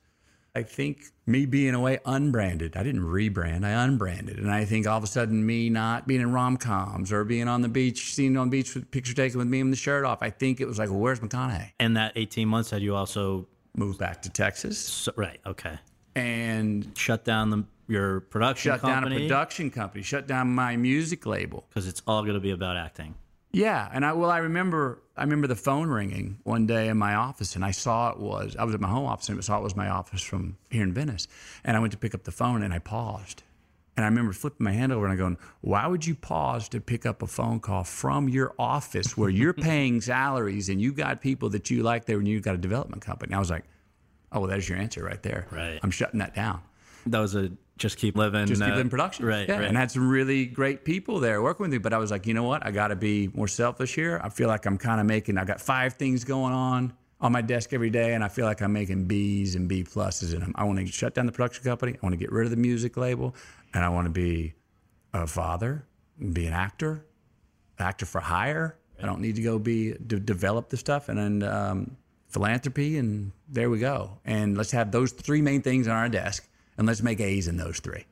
S4: I think me being away unbranded, I didn't rebrand, I unbranded. And I think all of a sudden me not being in rom coms or being on the beach, seen on the beach with picture taken with me with the shirt off, I think it was like, well, where's McConaughey?
S1: and that 18 months had you also,
S4: Moved back to Texas
S1: so, right, okay.
S4: and
S1: Shut down the, your production
S4: shut down a production company, shut down my music label.
S1: because it's all going to be about acting.
S4: Yeah, and I well, I remember I remember the phone ringing one day in my office, and I saw it was I was at my home office, and I saw it was my office from here in Venice, and I went to pick up the phone, and I paused, and I remember flipping my hand over and I going, "Why would you pause to pick up a phone call from your office where you're paying salaries and you got people that you like there, and you've got a development company?" And I was like, "Oh, well, there's your answer right there.
S1: Right.
S4: I'm shutting that down."
S1: That was a just keep living.
S4: just keep
S1: uh,
S4: in production.
S1: Right,
S4: yeah,
S1: right.
S4: and had some really great people there working with me. But I was like, you know what? I got to be more selfish here. I feel like I'm kind of making. I got five things going on on my desk every day, and I feel like I'm making B's and B pluses. And I want to shut down the production company. I want to get rid of the music label, and I want to be a father, be an actor, actor for hire. I don't need to go be to develop the stuff and then um, philanthropy, and there we go. And let's have those three main things on our desk, and let's make A's in those three.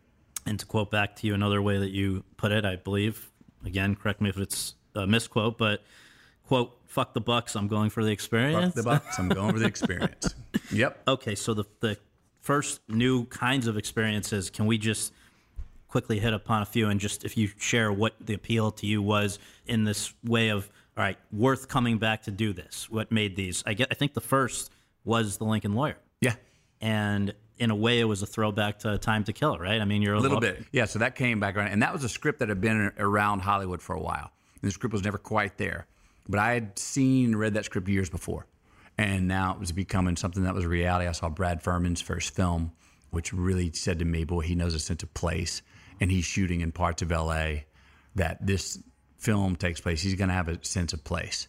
S1: And to quote back to you another way that you put it, I believe, again, correct me if it's a misquote, but quote, fuck the bucks, I'm going for the experience.
S4: Fuck the bucks. I'm going for the experience. Yep.
S1: Okay, so the, the first new kinds of experiences, can we just quickly hit upon a few and just if you share what the appeal to you was in this way of, all right, worth coming back to do this? What made these? I, get, I think the first was The Lincoln Lawyer.
S4: Yeah.
S1: And in a way, it was a throwback to Time to Kill, right? I mean, you're a
S4: little bit. Yeah. So that came back around. And that was a script that had been around Hollywood for a while. And the script was never quite there. But I had seen and read that script years before. And now it was becoming something that was a reality. I saw Brad Furman's first film, which really said to me, boy, he knows a sense of place. And he's shooting in parts of LA that this film takes place. He's going to have a sense of place.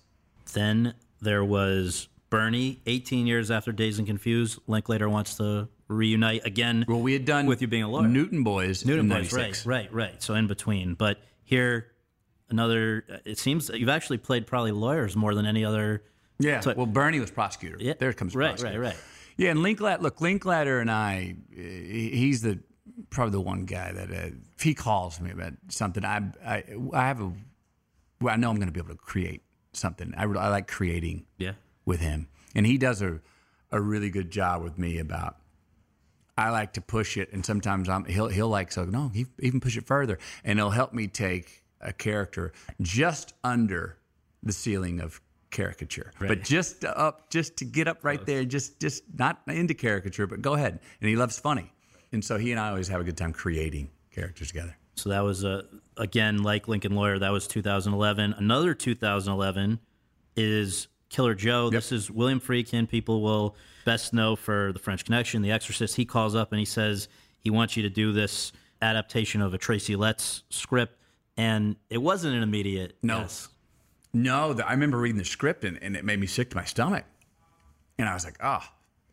S1: Then there was Bernie, 18 years after Dazed and Confused. Linklater wants to reunite again.
S4: Well, we had done
S1: with you being a lawyer.
S4: Newton Boys.
S1: Newton Boys,
S4: 96.
S1: right, right, right. So in between, but here, another. It seems that you've actually played probably lawyers more than any other.
S4: Yeah.
S1: So-
S4: well, Bernie was prosecutor.
S1: Yeah,
S4: There comes
S1: right,
S4: prosecutor.
S1: right, right.
S4: Yeah, and Linklater. Look, Linklater and I. He's the probably the one guy that uh, if he calls me about something, I I, I have a. Well, I know I'm going to be able to create something. I, I like creating
S1: Yeah,
S4: with him, and he does a a really good job with me about. I like to push it, and sometimes I'm he'll he'll like so no, he even push it further, and he'll help me take a character just under the ceiling of caricature, but just up, just to get up right there, just just not into caricature, but go ahead. And he loves funny, and so he and I always have a good time creating characters together.
S1: So that was uh, again like Lincoln Lawyer. That was 2011. Another 2011 is Killer Joe. This is William Friedkin. People will best know for The French Connection, The Exorcist. He calls up and he says he wants you to do this adaptation of a Tracy Letts script, and it wasn't an immediate
S4: No.
S1: yes.
S4: No, the, I remember reading the script and, and it made me sick to my stomach, and I was like, oh,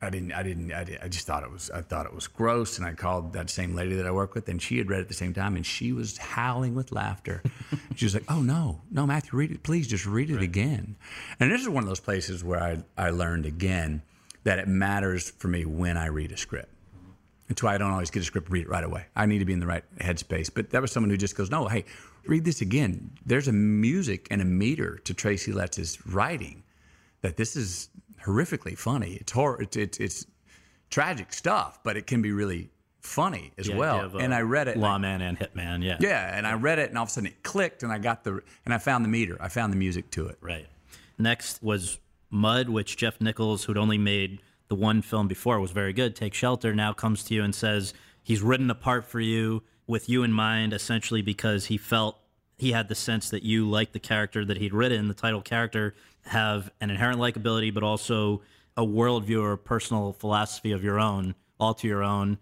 S4: I didn't, I didn't, I, did, I just thought it was, I thought it was gross, and I called that same lady that I work with, and she had read it at the same time, and she was howling with laughter. she was like, oh no, no, Matthew, read it, please, just read it again. And this is one of those places where I, I learned again that it matters for me when I read a script. That's why I don't always get a script, read it right away. I need to be in the right headspace. But that was someone who just goes, no, hey, read this again. There's a music and a meter to Tracy Letts' writing that this is horrifically funny. It's horror. It's, it's, it's tragic stuff, but it can be really funny as
S1: idea
S4: well.
S1: a uh,
S4: And I read it.
S1: Lawman and Hitman. Yeah.
S4: yeah, and I read it, and all of a sudden it clicked, and I got the, and I found the meter. I found the music to it.
S1: Right. Next was Mud, which Jeff Nichols, who'd only made the one film before, was very good. Take Shelter now comes to you and says he's written a part for you with you in mind, essentially because he felt he had the sense that you, liked the character that he'd written, the title character, have an inherent likability, but also a worldview or personal philosophy of your own, All to Your Own,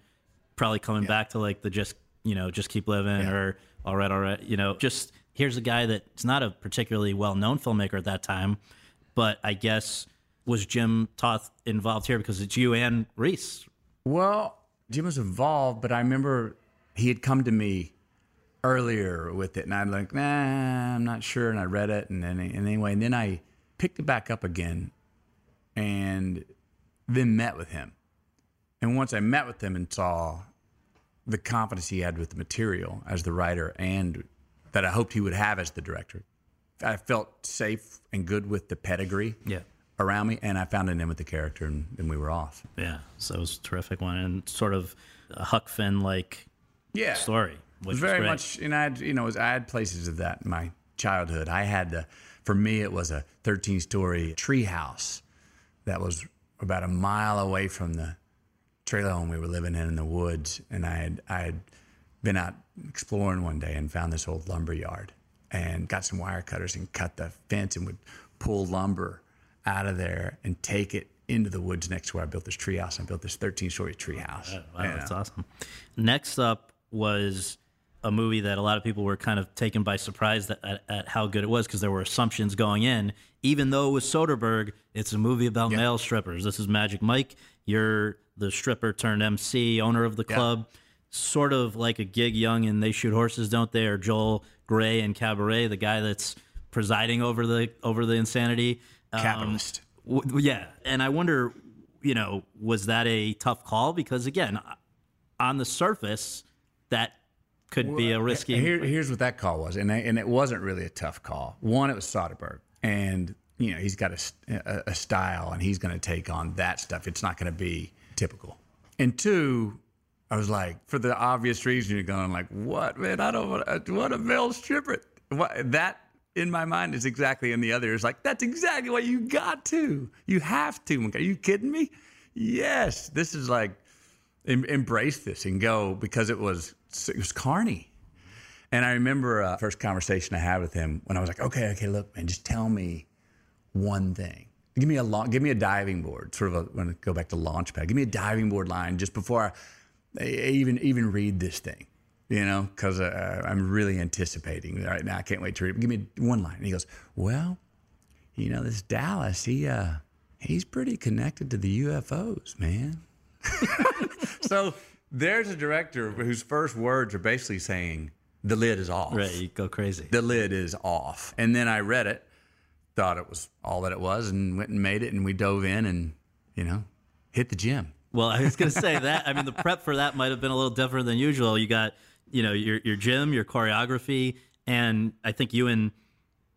S1: probably coming back to like the just you know just keep living
S4: Yeah.
S1: or all right, all right, you know, just here's a guy that's not a particularly well known filmmaker at that time, but I guess was Jim Toth involved here because it's you and Reese.
S4: Well, Jim was involved, but I remember he had come to me earlier with it, and I'm like, nah, I'm not sure. And I read it, and then and anyway, and then I picked it back up again, and then met with him. And once I met with him and saw the confidence he had with the material as the writer, and that I hoped he would have as the director, I felt safe and good with the pedigree
S1: Yeah.
S4: around me, and I found an in with the character, and we were off.
S1: Yeah, so it was a terrific one and sort of a Huck Finn like
S4: Yeah.
S1: story. Which
S4: very much, and I had, you know, I had places of that in my childhood. I had, the, for me, it was a 13 story tree house that was about a mile away from the trailer home we were living in in the woods. And I had, I had been out exploring one day and found this old lumber yard and got some wire cutters and cut the fence and would pull lumber out of there and take it into the woods next to where I built this tree house. I built this 13 story tree house.
S1: Wow, that's awesome. Next up was a movie that a lot of people were kind of taken by surprise that, at, at how good it was because there were assumptions going in. Even though it was Soderbergh, it's a movie about male strippers. This is Magic Mike. You're the stripper turned MC, owner of the club. Sort of like a Gig Young and they shoot horses, don't they? Or Joel Grey and Cabaret, the guy that's presiding over the over the insanity. Um,
S4: Capitalist.
S1: W- w- yeah, and I wonder, you know, was that a tough call? Because again, on the surface, that could be a risky.
S4: Here, here's what that call was, and and it wasn't really a tough call. One, it was Soderbergh, and you know he's got a a style, and he's going to take on that stuff. It's not going to be typical. And two, I was like, for the obvious reason, you're going like, what man? I don't want what a male stripper. What that in my mind is exactly in the other. is like that's exactly what you got to. You have to. Are you kidding me? Yes, this is like em- embrace this and go because it was it was Carney. And I remember uh, first conversation I had with him when I was like, okay, okay, look, man, just tell me one thing. Give me a long, give me a diving board. Sort of a, when I go back to Launchpad, give me a diving board line just before I, I even even read this thing. You know, because uh, I'm really anticipating right now. I can't wait to read. it. Give me one line. And he goes, well, you know, this Dallas, he uh, he's pretty connected to the UFOs, man. so there's a director whose first words are basically saying the lid is off.
S1: right, you go crazy.
S4: The lid is off. And then I read it, thought it was all that it was, and went and made it, and we dove in and you know hit the gym.
S1: Well, I was going to say that. I mean, the prep for that might have been a little different than usual. You got, you know, your your gym, your choreography, and I think you and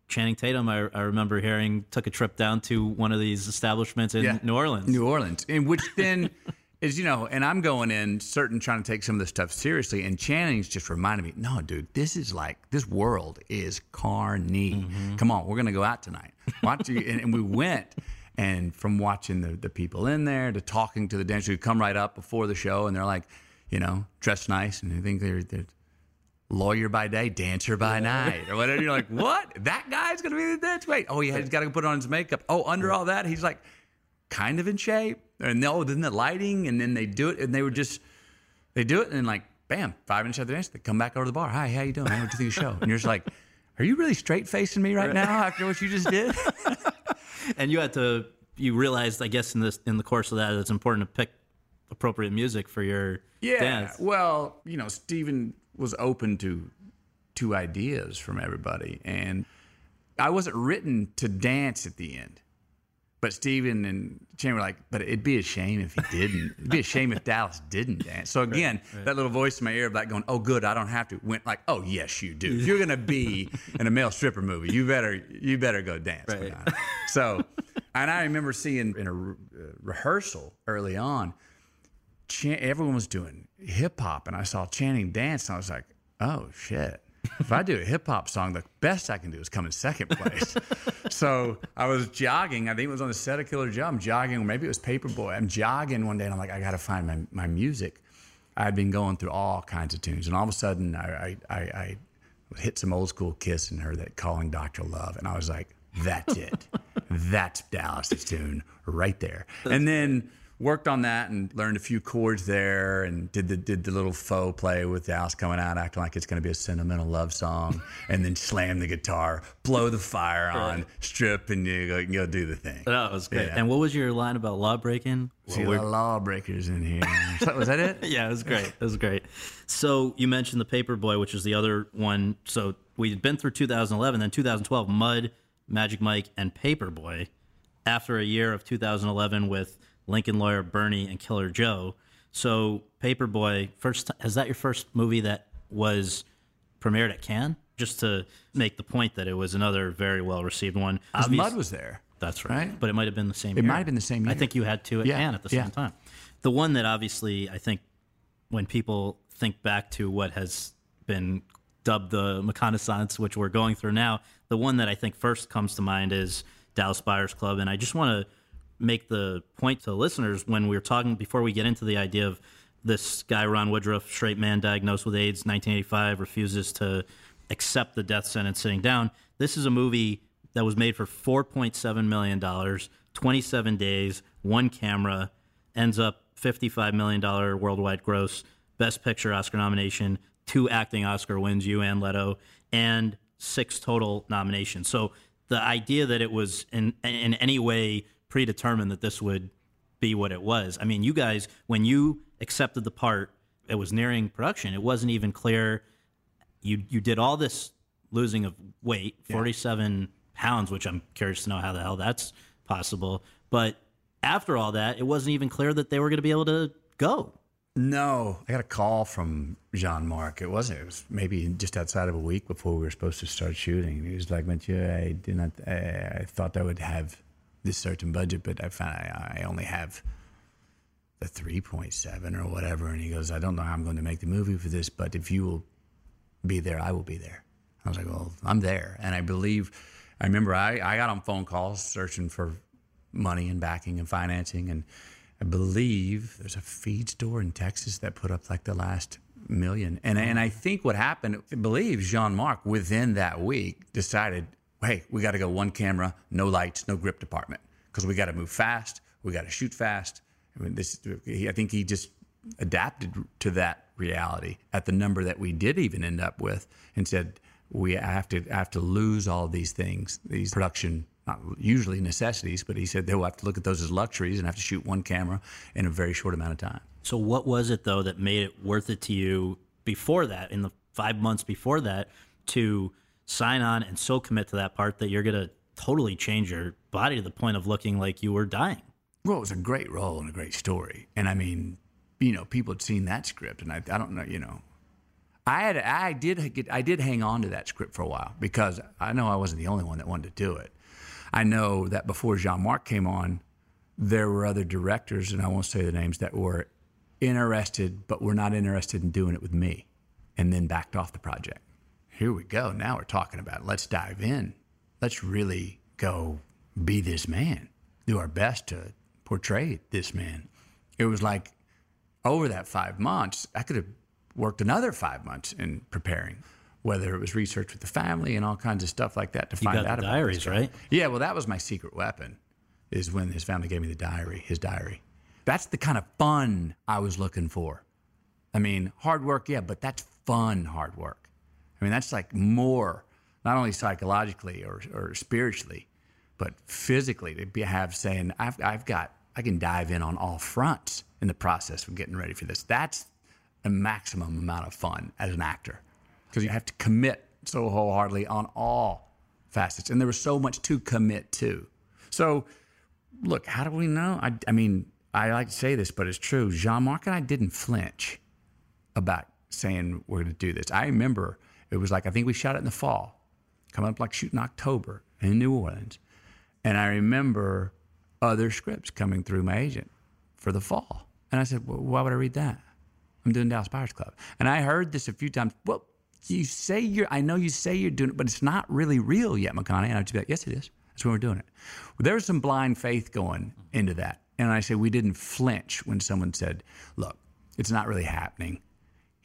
S1: Channing Tatum, I, I remember hearing, took a trip down to one of these establishments in
S4: Yeah.
S1: New Orleans.
S4: New Orleans, in which then is you know, and I'm going in certain trying to take some of this stuff seriously, and Channing's just reminded me, no, dude, this is like this world is carny. Mm-hmm. Come on, we're gonna go out tonight. Watch you, and, and we went. And from watching the, the people in there to talking to the dancers who come right up before the show, and they're like, you know, dressed nice, and they think they're, they're lawyer by day, dancer by night, or whatever. You're like, what? That guy's gonna be the dance? Wait, oh, yeah, he's got to put on his makeup. Oh, under all that, he's like kind of in shape. And no, then oh, the lighting, and then they do it, and they were just they do it, and then like, bam, five minutes after the dance, they come back over to the bar. Hi, how you doing? How did you think of the show? And you're just like, are you really straight facing me right now after what you just did?
S1: and you had to, you realized, I guess, in this in the course of that, it's important to pick appropriate music for your
S4: Yeah.
S1: dance.
S4: Well, you know, Steven was open to to ideas from everybody, and I wasn't written to dance at the end. But Steven and Shane were like, but it'd be a shame if he didn't. It'd be a shame if Dallas didn't dance. So again, that little voice in my ear, of like going, "Oh, good, I don't have to." Went like, "Oh, yes, you do. If you're gonna be in a male stripper movie, you better you better go dance."
S1: Right.
S4: So, and I remember seeing in a re- uh, rehearsal early on, Chan- everyone was doing hip hop, and I saw Channing dance, and I was like, "Oh shit! If I do a hip hop song, the best I can do is come in second place." so I was jogging. I think it was on the set of Killer Joe. I'm jogging, or maybe it was Paperboy. I'm jogging one day, and I'm like, "I got to find my my music." I'd been going through all kinds of tunes, and all of a sudden, I I, I, I hit some old school Kiss and heard that "Calling Doctor Love," and I was like, "That's it. That's Dallas's tune right there." And then worked on that and learned a few chords there and did the did the little faux play with the house coming out acting like it's going to be a sentimental love song and then slam the guitar blow the fire on strip and you go, you go do the thing
S1: That was great.
S4: Yeah.
S1: And what was your line about law breaking?
S4: see
S1: Well,
S4: the lawbreakers in here So- was that it
S1: yeah, it was great. It was great. So you mentioned the Paperboy, which is the other one. So we'd been through 2011, then 2012, Mud, Magic Mike, and Paperboy. After a year of 2011 with Lincoln Lawyer, Bernie, and Killer Joe. So Paperboy, first is that your first movie that was premiered at Cannes? Just to make the point that it was another very well received one.
S4: Uh, 'Cause
S1: Obvious-
S4: mud was there
S1: that's right.
S4: right?
S1: But it might have been the same
S4: It
S1: year.
S4: might have been the same Year.
S1: I think you had two at
S4: Yeah,
S1: Cannes at the
S4: yeah.
S1: same time. The one that obviously I think when people think back to what has been dubbed the McConaissance, which we're going through now, the one that I think first comes to mind is Dallas Buyers Club. And I just want to make the point to listeners when we were talking before we get into the idea of this guy, Ron Woodroof, straight man diagnosed with AIDS, 1985, refuses to accept the death sentence sitting down. This is a movie that was made for $4.7 million, 27 days, one camera, ends up $55 million worldwide gross, best picture Oscar nomination, two acting Oscar wins, you and Leto, and six total nominations. So the idea that it was in, in any way predetermined that this would be what it was. I mean, you guys, when you accepted the part, it was nearing production. It wasn't even clear. You you did all this losing of weight, forty seven pounds, which I'm curious to know how the hell that's possible. But after all that, it wasn't even clear that they were going to be able to go.
S4: No, I got a call from Jean Marc. It wasn't. It was maybe just outside of a week before we were supposed to start shooting. He was like, "Mathieu, I did not. I, I thought I would have this certain budget, but I found I, I only have the three point seven or whatever." And he goes, "I don't know how I'm going to make the movie for this, but if you will be there, I will be there." I was like, "Well, I'm there," and I believe. I remember I, I got on phone calls searching for money and backing and financing and I believe there's a feed store in Texas that put up like the last million. And and I think what happened, I believe Jean Marc within that week decided, hey, we got to go one camera, no lights, no grip department, because we got to move fast, we got to shoot fast. I mean, this, I think he just adapted to that reality at the number that we did even end up with, and said we have to have to lose all these things, these production not usually necessities, but he said they'll have to look at those as luxuries and have to shoot one camera in a very short amount of time.
S1: So what was it though that made it worth it to you before that, in the five months before that, to sign on and so commit to that part that you're gonna totally change your body to the point of looking like you were dying?
S4: Well, it was a great role and a great story. And I mean, you know, people had seen that script, and I, I don't know, you know, I had, I did get, I did hang on to that script for a while because I know I wasn't the only one that wanted to do it. I know that before Jean Marc came on, there were other directors, and I won't say the names, that were interested, but were not interested in doing it with me, and then backed off the project. Here we go. Now we're talking about it. let's dive in. Let's really go be this man, do our best to portray this man. It was like over that five months, I could have worked another five months in preparing, whether it was research with the family and all kinds of stuff like that to
S1: You
S4: find
S1: got the
S4: out about
S1: diaries, right?
S4: Yeah, well, that was my secret weapon. Is when his family gave me the diary, his diary. That's the kind of fun I was looking for. I mean, hard work, yeah, but that's fun hard work. I mean, that's like more, not only psychologically or, or spiritually, but physically to be, have saying, I've, I've got, I can dive in on all fronts in the process of getting ready for this. That's a maximum amount of fun as an actor because you have to commit so wholeheartedly on all facets. And there was so much to commit to. So, look, how do we know? I, I mean, I like to say this, but it's true. Jean Marc and I didn't flinch about saying we're going to do this. I remember it was like, I think we shot it in the fall, coming up like shooting October in New Orleans. And I remember other scripts coming through my agent for the fall. And I said, well, why would I read that? I'm doing Dallas Buyers Club. And I heard this a few times. Well, you say you're, I know you say you're doing it, but it's not really real yet, McConaughey. And I'd be like, yes, it is. That's when we're doing it. Well, there was some blind faith going into that. And I say, we didn't flinch when someone said, look, it's not really happening.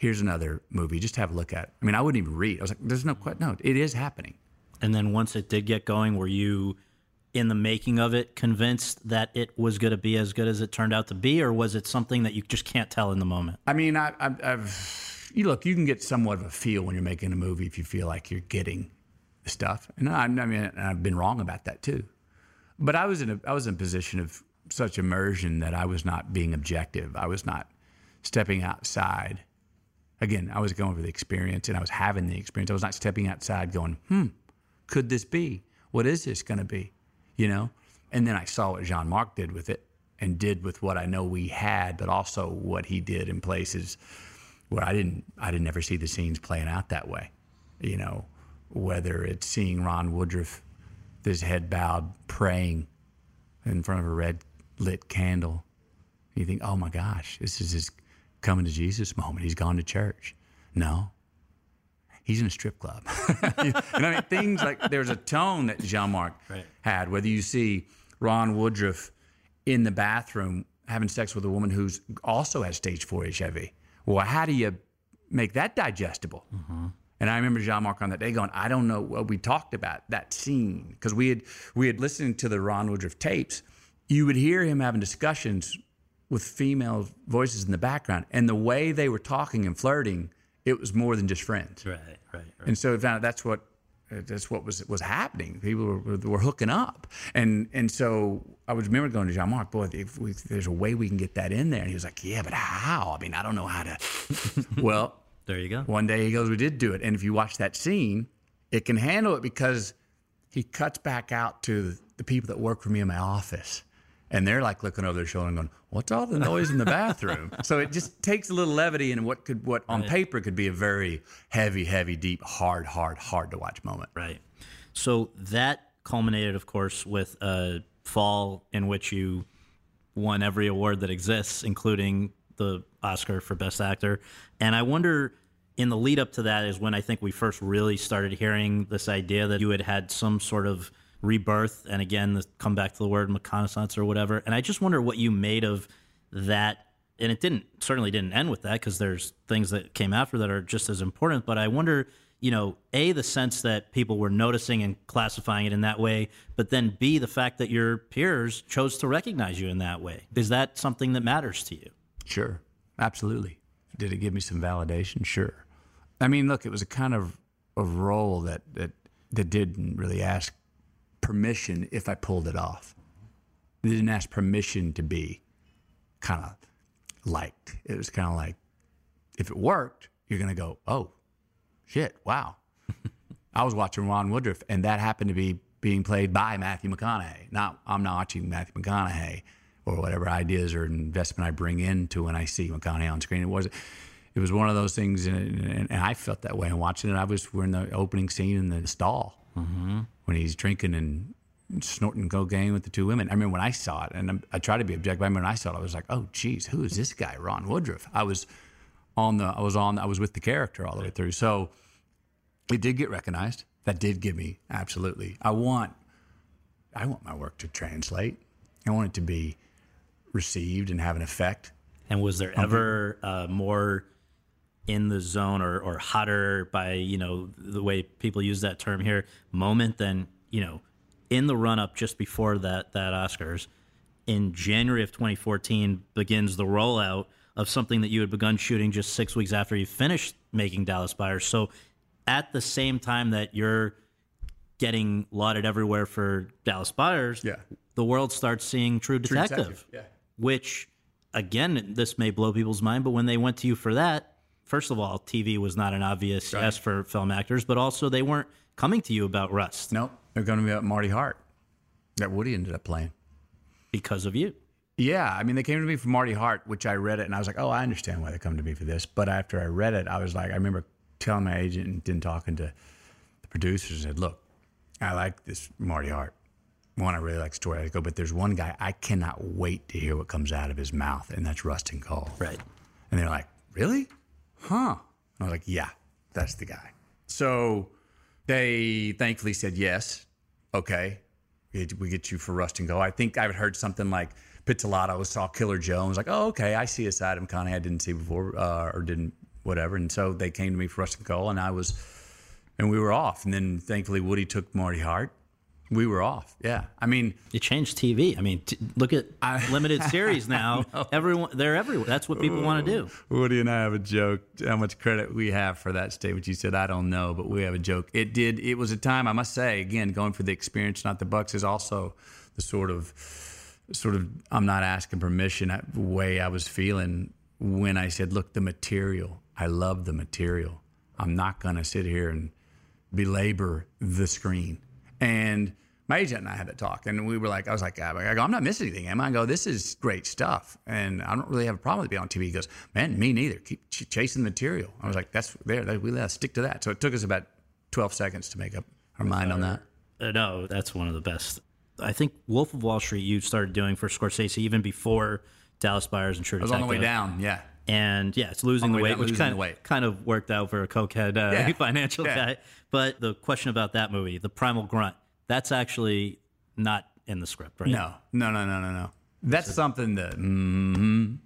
S4: Here's another movie. Just have a look at it. I mean, I wouldn't even read. I was like, there's no, no, it is happening.
S1: And then once it did get going, were you in the making of it convinced that it was going to be as good as it turned out to be, or was it something that you just can't tell in the moment?
S4: I mean, I, I, I've you look, you can get somewhat of a feel when you're making a movie if you feel like you're getting the stuff, and I, I mean, I've been wrong about that too. But I was in a I was in a position of such immersion that I was not being objective. I was not stepping outside. Again, I was going for the experience, and I was having the experience. I was not stepping outside, going, "Hmm, could this be? What is this going to be?" You know. And then I saw what Jean Marc did with it, and did with what I know we had, but also what he did in places where I didn't I didn't ever see the scenes playing out that way. You know, whether it's seeing Ron Woodroof, his head bowed, praying in front of a red lit candle. You think, oh my gosh, this is his coming to Jesus moment. He's gone to church. No, he's in a strip club. and I mean, things like there's a tone that Jean Marc
S1: Right.
S4: had. Whether you see Ron Woodroof in the bathroom having sex with a woman who's also has stage four HIV. Well, how do you make that digestible? Mm-hmm. And I remember Jean Marc on that day going, I don't know what we talked about that scene because we had we had listened to the Ron Woodroof tapes. You would hear him having discussions with female voices in the background, and the way they were talking and flirting, it was more than just friends.
S1: Right, right, right.
S4: And so we found out that's what uh, that's what was was happening. People were, were, hooking up, and and so I would remember going to Jean Marc, boy, if, we, if there's a way we can get that in there, and he was like, yeah, but how? I mean, I don't know how to. well,
S1: There you go.
S4: one day he goes, we did do it, and if you watch that scene, it can handle it because he cuts back out to the people that work for me in my office. And they're like looking over their shoulder and going, "What's all the noise in the bathroom?" so it just takes a little levity in what could, what on paper could be a very heavy, heavy, deep, hard, hard, hard to watch moment.
S1: Right. So that culminated, of course, with a fall in which you won every award that exists, including the Oscar for Best Actor. And I wonder, in the lead up to that, is when I think we first really started hearing this idea that you had had some sort of rebirth. And again, the, come back to the word McConaissance or whatever. And I just wonder what you made of that. And it didn't certainly didn't end with that because there's things that came after that are just as important. But I wonder, you know, a the sense that people were noticing and classifying it in that way, but then b the fact that your peers chose to recognize you in that way. Is that something that matters to you?
S4: Sure, absolutely. Did it give me some validation? Sure. I mean, look, it was a kind of a role that that that didn't really ask permission if I pulled it off. It didn't ask permission to be kind of liked. It was kind of like, if it worked, you're gonna go, oh, shit, wow. I was watching Ron Woodroof, and that happened to be being played by Matthew McConaughey. Not I'm not watching Matthew McConaughey or whatever ideas or investment I bring into when I see McConaughey on screen. It was it was one of those things, and, and, and I felt that way. And watching it, I was we're in the opening scene in the stall when he's drinking and snorting cocaine with the two women. I remember when I saw it, and I try to be objective. I remember when I saw it, I was like, "Oh, geez, who is this guy, Ron Woodroof?" I was on the, I was on, I was with the character all the way through. So it did get recognized. That did give me absolutely. I want, I want my work to translate. I want it to be received and have an effect.
S1: And was there ever uh, more in the zone or, or hotter by, you know, the way people use that term here, moment than, you know, in the run up just before that, that Oscars in January of 2014 begins the rollout of something that you had begun shooting just six weeks after you finished making Dallas Buyers. So at the same time that you're getting lauded everywhere for Dallas Buyers,
S4: Yeah.
S1: the world starts seeing True Detective,
S4: Detective, yeah.
S1: which again, this may blow people's mind, but when they went to you for that, first of all, TV was not an obvious yes for film actors, but also they weren't coming to you about Rust
S4: Nope, they're going to be about Marty Hart that Woody ended up playing.
S1: because of you.
S4: Yeah, I mean, they came to me for Marty Hart, which I read it, and I was like, "Oh, I understand why they come to me for this." But after I read it, I was like, I remember telling my agent and then talking to the producers and said, "Look, I like this Marty Hart. One, I really like the story. I go, but there's one guy I cannot wait to hear what comes out of his mouth, and that's Rust Cohle."
S1: Right.
S4: And they're like, "Really? Huh?" And I was like, "Yeah, that's the guy." So they thankfully said yes. Okay, we get, you for Rust Cohle. I think I've heard something like Pizzolatto saw Killer was like, "Oh, okay, I see a side of Connie I didn't see before, uh, or didn't whatever." And so they came to me for Rust Cohle, and I was, and we were off. And then thankfully Woody took Marty Hart, We were off. Yeah. I mean,
S1: It changed TV. I mean, t- look at limited series now. Everyone, they're everywhere. That's what people want to do.
S4: Woody and I have a joke. How much credit we have for that statement? You said I don't know, but we have a joke. It did. It was a time I must say again, going for the experience, not the bucks, is also the sort of, sort of. I'm not asking permission. uh, Way I was feeling when I said, "Look, the material. I love the material. I'm not going to sit here and belabor the screen." And my agent and I had that talk, and we were like, I was like, I go, I'm not missing anything, am I? I go, this is great stuff, and I don't really have a problem with being on TV. He goes, man, me neither. Keep ch- chasing the material. I was like, that's there. That, we let stick to that. So it took us about 12 seconds to make up our mind on that.
S1: Uh, no, that's one of the best. I think Wolf of Wall Street you started doing for Scorsese even before Dallas Buyers and True
S4: I was on the way down. Yeah.
S1: and yeah, it's losing the,
S4: the
S1: weight,
S4: down,
S1: which kind of
S4: weight.
S1: kind of worked out for a cokehead uh,
S4: Yeah.
S1: financial
S4: Yeah.
S1: guy. But the question about that movie, The Primal Grunt, that's actually not in the script, right?
S4: No, no, no, no, no, no. That's something that. Mm,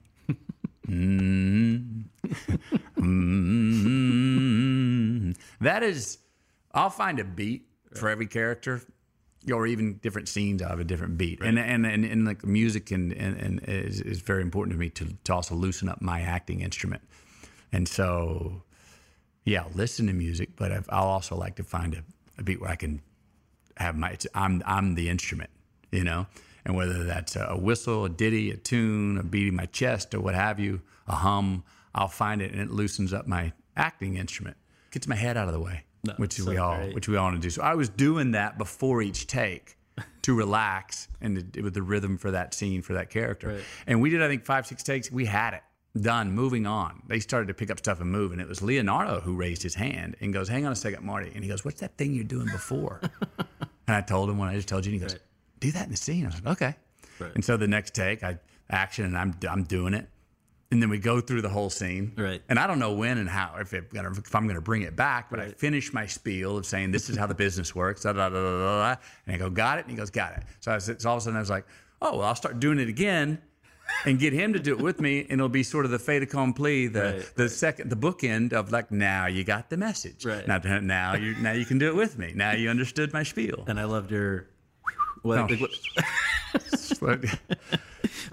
S4: mm, mm, that is. I'll find a beat for every character, or even different scenes out of a different beat, and, and and and like music and and, and is, is very important to me to to also loosen up my acting instrument, and so yeah, I'll listen to music, but I've, I'll also like to find a, a beat where I can have my I'm I'm the instrument, you know, and whether that's a whistle, a ditty, a tune, a beating my chest, or what have you, a hum, I'll find it and it loosens up my acting instrument, gets my head out of the way, which
S1: so
S4: we all
S1: great.
S4: which we all want to do. So I was doing that before each take to relax and to, with the rhythm for that scene for that character, and we did I think five six takes. We had it done. Moving on, they started to pick up stuff and move, and it was Leonardo who raised his hand and goes, "Hang on a second, Marty," and he goes, "What's that thing you're doing before?" And I told him what I just told you, and he goes, "Do that in the scene." I was like, "Okay." And so the next take, I action, and I'm I'm doing it, and then we go through the whole scene.
S1: Right.
S4: And I don't know when and how if it, if I'm going to bring it back, but I finish my spiel of saying this is how the business works. Da, da, da, da, da, da. And I go, "Got it," and he goes, "Got it." So I said, so all of a sudden I was like, "Oh, well, I'll start doing it again." And get him to do it with me, and it'll be sort of the fait accompli, the
S1: Right,
S4: the second, the bookend of like, now you got the message.
S1: Right.
S4: Now, now you now you can do it with me. Now you understood my spiel.
S1: And I loved your. What,
S4: No.
S1: what-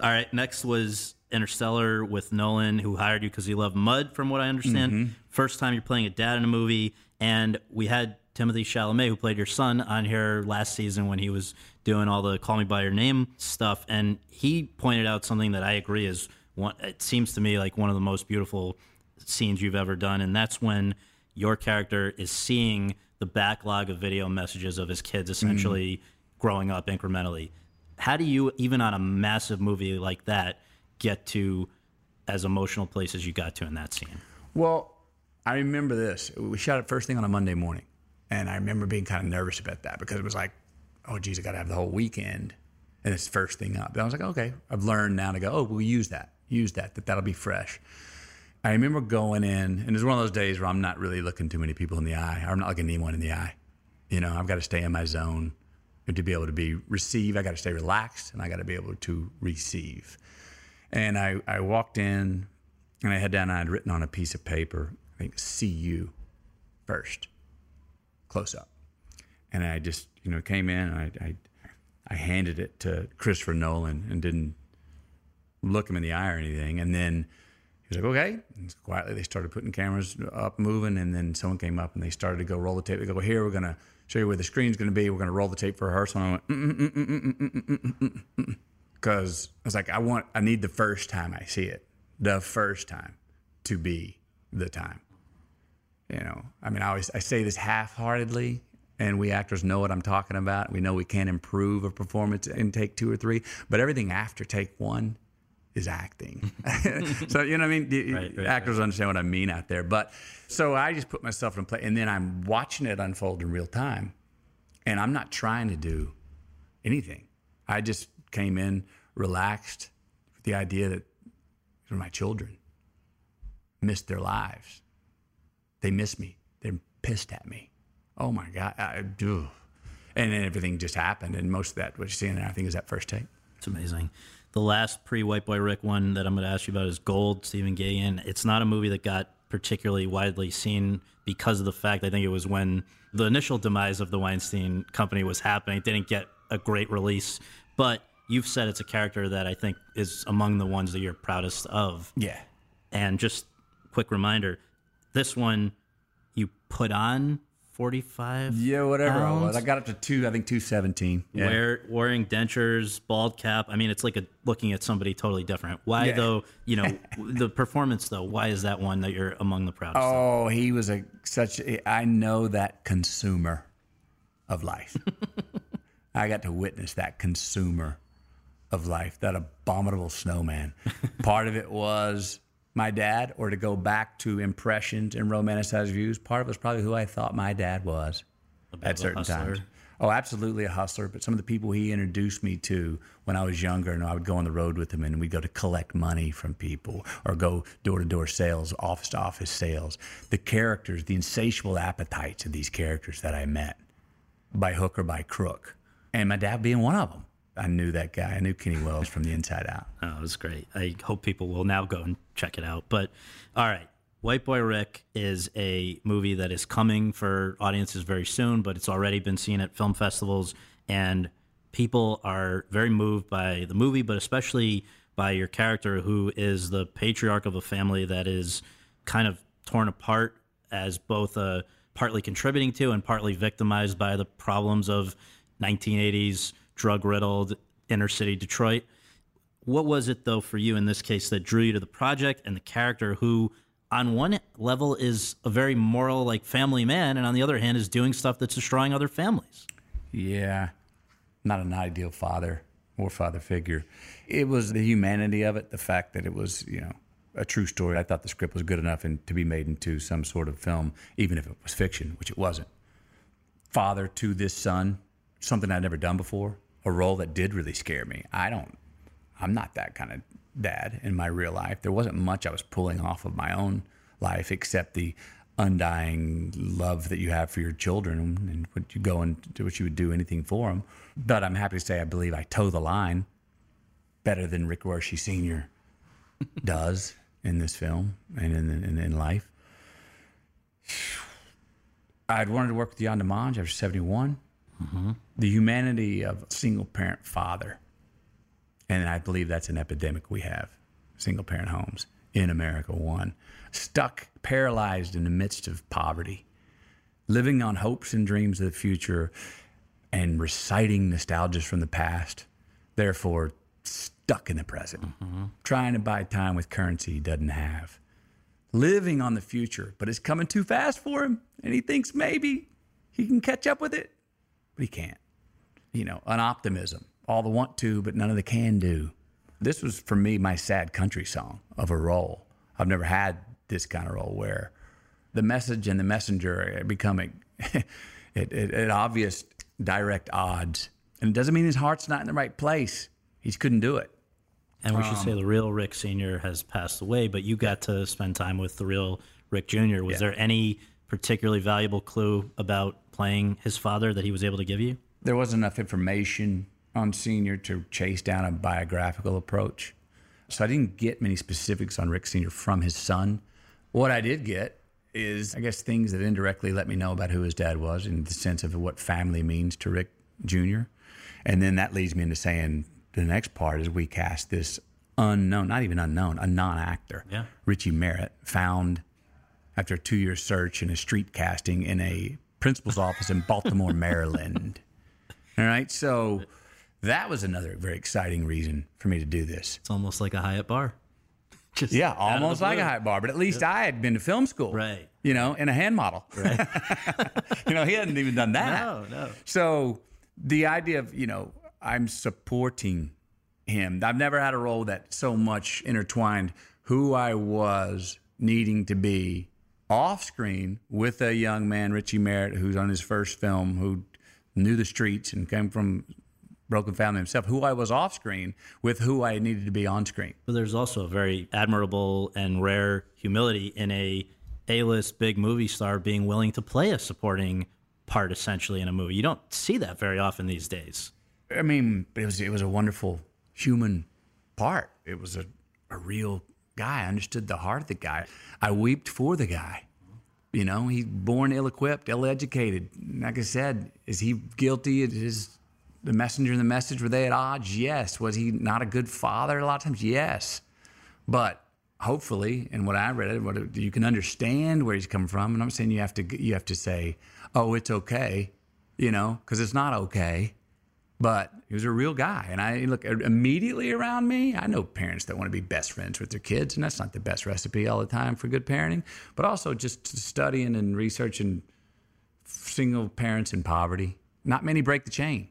S1: all right, next was Interstellar with Nolan, who hired you because he loved mud, from what I understand.
S4: Mm-hmm.
S1: First time you're playing a dad in a movie, and we had Timothée Chalamet, who played your son, on here last season when he was doing all the "Call Me by Your Name" stuff, and he pointed out something that I agree is one. It seems to me like one of the most beautiful scenes you've ever done, and that's when your character is seeing the backlog of video messages of his kids mm-hmm. essentially growing up incrementally. How do you, even on a massive movie like that, get to as emotional place as you got to in that scene?
S4: Well, I remember this. We shot it first thing on a Monday morning, and I remember being kind of nervous about that because it was like, oh, geez, I got to have the whole weekend, and it's first thing up. And I was like, okay, I've learned now to go. Oh, we'll use that, use that, that that'll be fresh. I remember going in, and it was one of those days where I'm not really looking too many people in the eye. I'm not looking anyone in the eye. You know, I've got to stay in my zone and to be able to be receive. I got to stay relaxed, and I got to be able to receive. And I, I walked in and I had down, I had written on a piece of paper, I think, see you first, close up. And I just, you know, came in I, I, I handed it to Christopher Nolan and didn't look him in the eye or anything. And then he was like, okay. And quietly, they started putting cameras up, moving. And then someone came up and they started to go roll the tape. They go, here, we're going to show you where the screen's going to be. We're going to roll the tape for rehearsal. And I went, because I was like, I want, I need the first time I see it, the first time to be the time. You know, I mean, I always I say this half-heartedly, and we actors know what I'm talking about. We know we can't improve a performance in take two or three, but everything after take one is acting. so you know what I mean?
S1: Right, right,
S4: actors understand what I mean out there. But so I just put myself in play, and then I'm watching it unfold in real time, and I'm not trying to do anything. I just came in relaxed with the idea that my children missed their lives. They miss me. They're pissed at me. Oh my God. I, do. And then everything just happened. And most of that, what you're seeing there, I think, is that first take.
S1: It's amazing. The last pre White Boy Rick one that I'm going to ask you about is Gold, Stephen Gaghan. It's not a movie that got particularly widely seen because of the fact I think it was when the initial demise of the Weinstein company was happening. It didn't get a great release, but you've said it's a character that I think is among the ones that you're proudest of.
S4: Yeah.
S1: And just quick reminder, this one you put on 45
S4: Yeah, whatever I was. I got up to two, I think 217. Yeah.
S1: Wear, wearing dentures, bald cap. I mean, it's like a, looking at somebody totally different. Why
S4: Yeah.
S1: though? You know, the performance though. Why is that one that you're among the proudest? of?
S4: Oh, he was a such. A, I know that consumer of life. I got to witness that consumer of life, that abominable snowman. Part of it was my dad, or to go back to impressions and romanticized views. Part of it was probably who I thought my dad was at certain times. Oh, absolutely a hustler. But some of the people he introduced me to when I was younger, and I would go on the road with him, and we'd go to collect money from people or go door to door sales, office to office sales. The characters, the insatiable appetites of these characters that I met by hook or by crook, and my dad being one of them. I knew that guy. I knew Kenny Wells from the inside out.
S1: Oh, it was great. I hope people will now go and check it out. But all right, White Boy Rick is a movie that is coming for audiences very soon, but it's already been seen at film festivals, and people are very moved by the movie, but especially by your character, who is the patriarch of a family that is kind of torn apart as both uh, partly contributing to and partly victimized by the problems of 1980s drug riddled inner city Detroit. What was it though for you in this case that drew you to the project and the character who on one level is a very moral like family man and on the other hand is doing stuff that's destroying other families.
S4: Yeah, not an ideal father or father figure. It was the humanity of it, the fact that it was, you know, a true story. I thought the script was good enough and to be made into some sort of film, even if it was fiction, which it wasn't. Father to this son, something I'd never done before, a role that did really scare me. I don't, I'm not that kind of dad in my real life. There wasn't much I was pulling off of my own life except the undying love that you have for your children and what you go and do what you would do anything for them. But I'm happy to say I believe I toe the line better than Rick Wershe Sr. does in this film and in, in, in life. I'd wanted to work with Yann Demange after 71. The humanity of a single parent father. And I believe that's an epidemic we have single parent homes in America, one. Stuck, paralyzed in the midst of poverty, living on hopes and dreams of the future and reciting nostalgias from the past, therefore stuck in the present, trying to buy time with currency he doesn't have, living on the future, but it's coming too fast for him, and he thinks maybe he can catch up with it, but he can't. You know, an optimism, all the want to, but none of the can do. This was for me my sad country song of a role. I've never had this kind of role where the message and the messenger eh, are becoming at, at, obvious direct odds. And it doesn't mean his heart's not in the right place. He just couldn't do it.
S1: And we should say um, the real Rick Sr. has passed away, but you got to spend time with the real Rick Jr. Was there any particularly valuable clue about playing his father that he was able to give you?
S4: There wasn't enough information on Senior to chase down a biographical approach. So I didn't get many specifics on Rick Sr. from his son. What I did get is, I guess, things that indirectly let me know about who his dad was in the sense of what family means to Rick Jr. And then that leads me into saying the next part is we cast this unknown, not even unknown, a non actor,
S1: Yeah.
S4: Richie Merritt, found after a two year search and a street casting in a principal's office in Baltimore, Maryland. All right. So that was another very exciting reason for me to do this.
S1: It's almost like a Hyatt bar. Just
S4: Yeah,
S1: out of the
S4: almost like a high bar, but at least I had been to film school.
S1: Right.
S4: You know, in a hand model. Right. you know, he hadn't even done that.
S1: No, no.
S4: So the idea of, you know, I'm supporting him. I've never had a role that so much intertwined who I was needing to be off screen with a young man, Richie Merritt, who's on his first film, who knew the streets and came from broken family himself, who I was off screen with who I needed to be on screen.
S1: But there's also a very admirable and rare humility in a A-list big movie star being willing to play a supporting part essentially in a movie. You don't see that very often these days.
S4: I mean, it was it was a wonderful human part. It was a, a real guy. I understood the heart of the guy. I wept for the guy. You know, he's born ill-equipped, ill-educated. Like I said, is he guilty? Is the messenger and the message were they at odds? Yes. Was he not a good father? A lot of times, yes. But hopefully, and what I read, what you can understand where he's coming from. And I'm saying you have to you have to say, oh, it's okay, you know, because it's not okay. But he was a real guy, and I look immediately around me. I know parents that want to be best friends with their kids, and that's not the best recipe all the time for good parenting. But also just studying and researching single parents in poverty. Not many break the chain,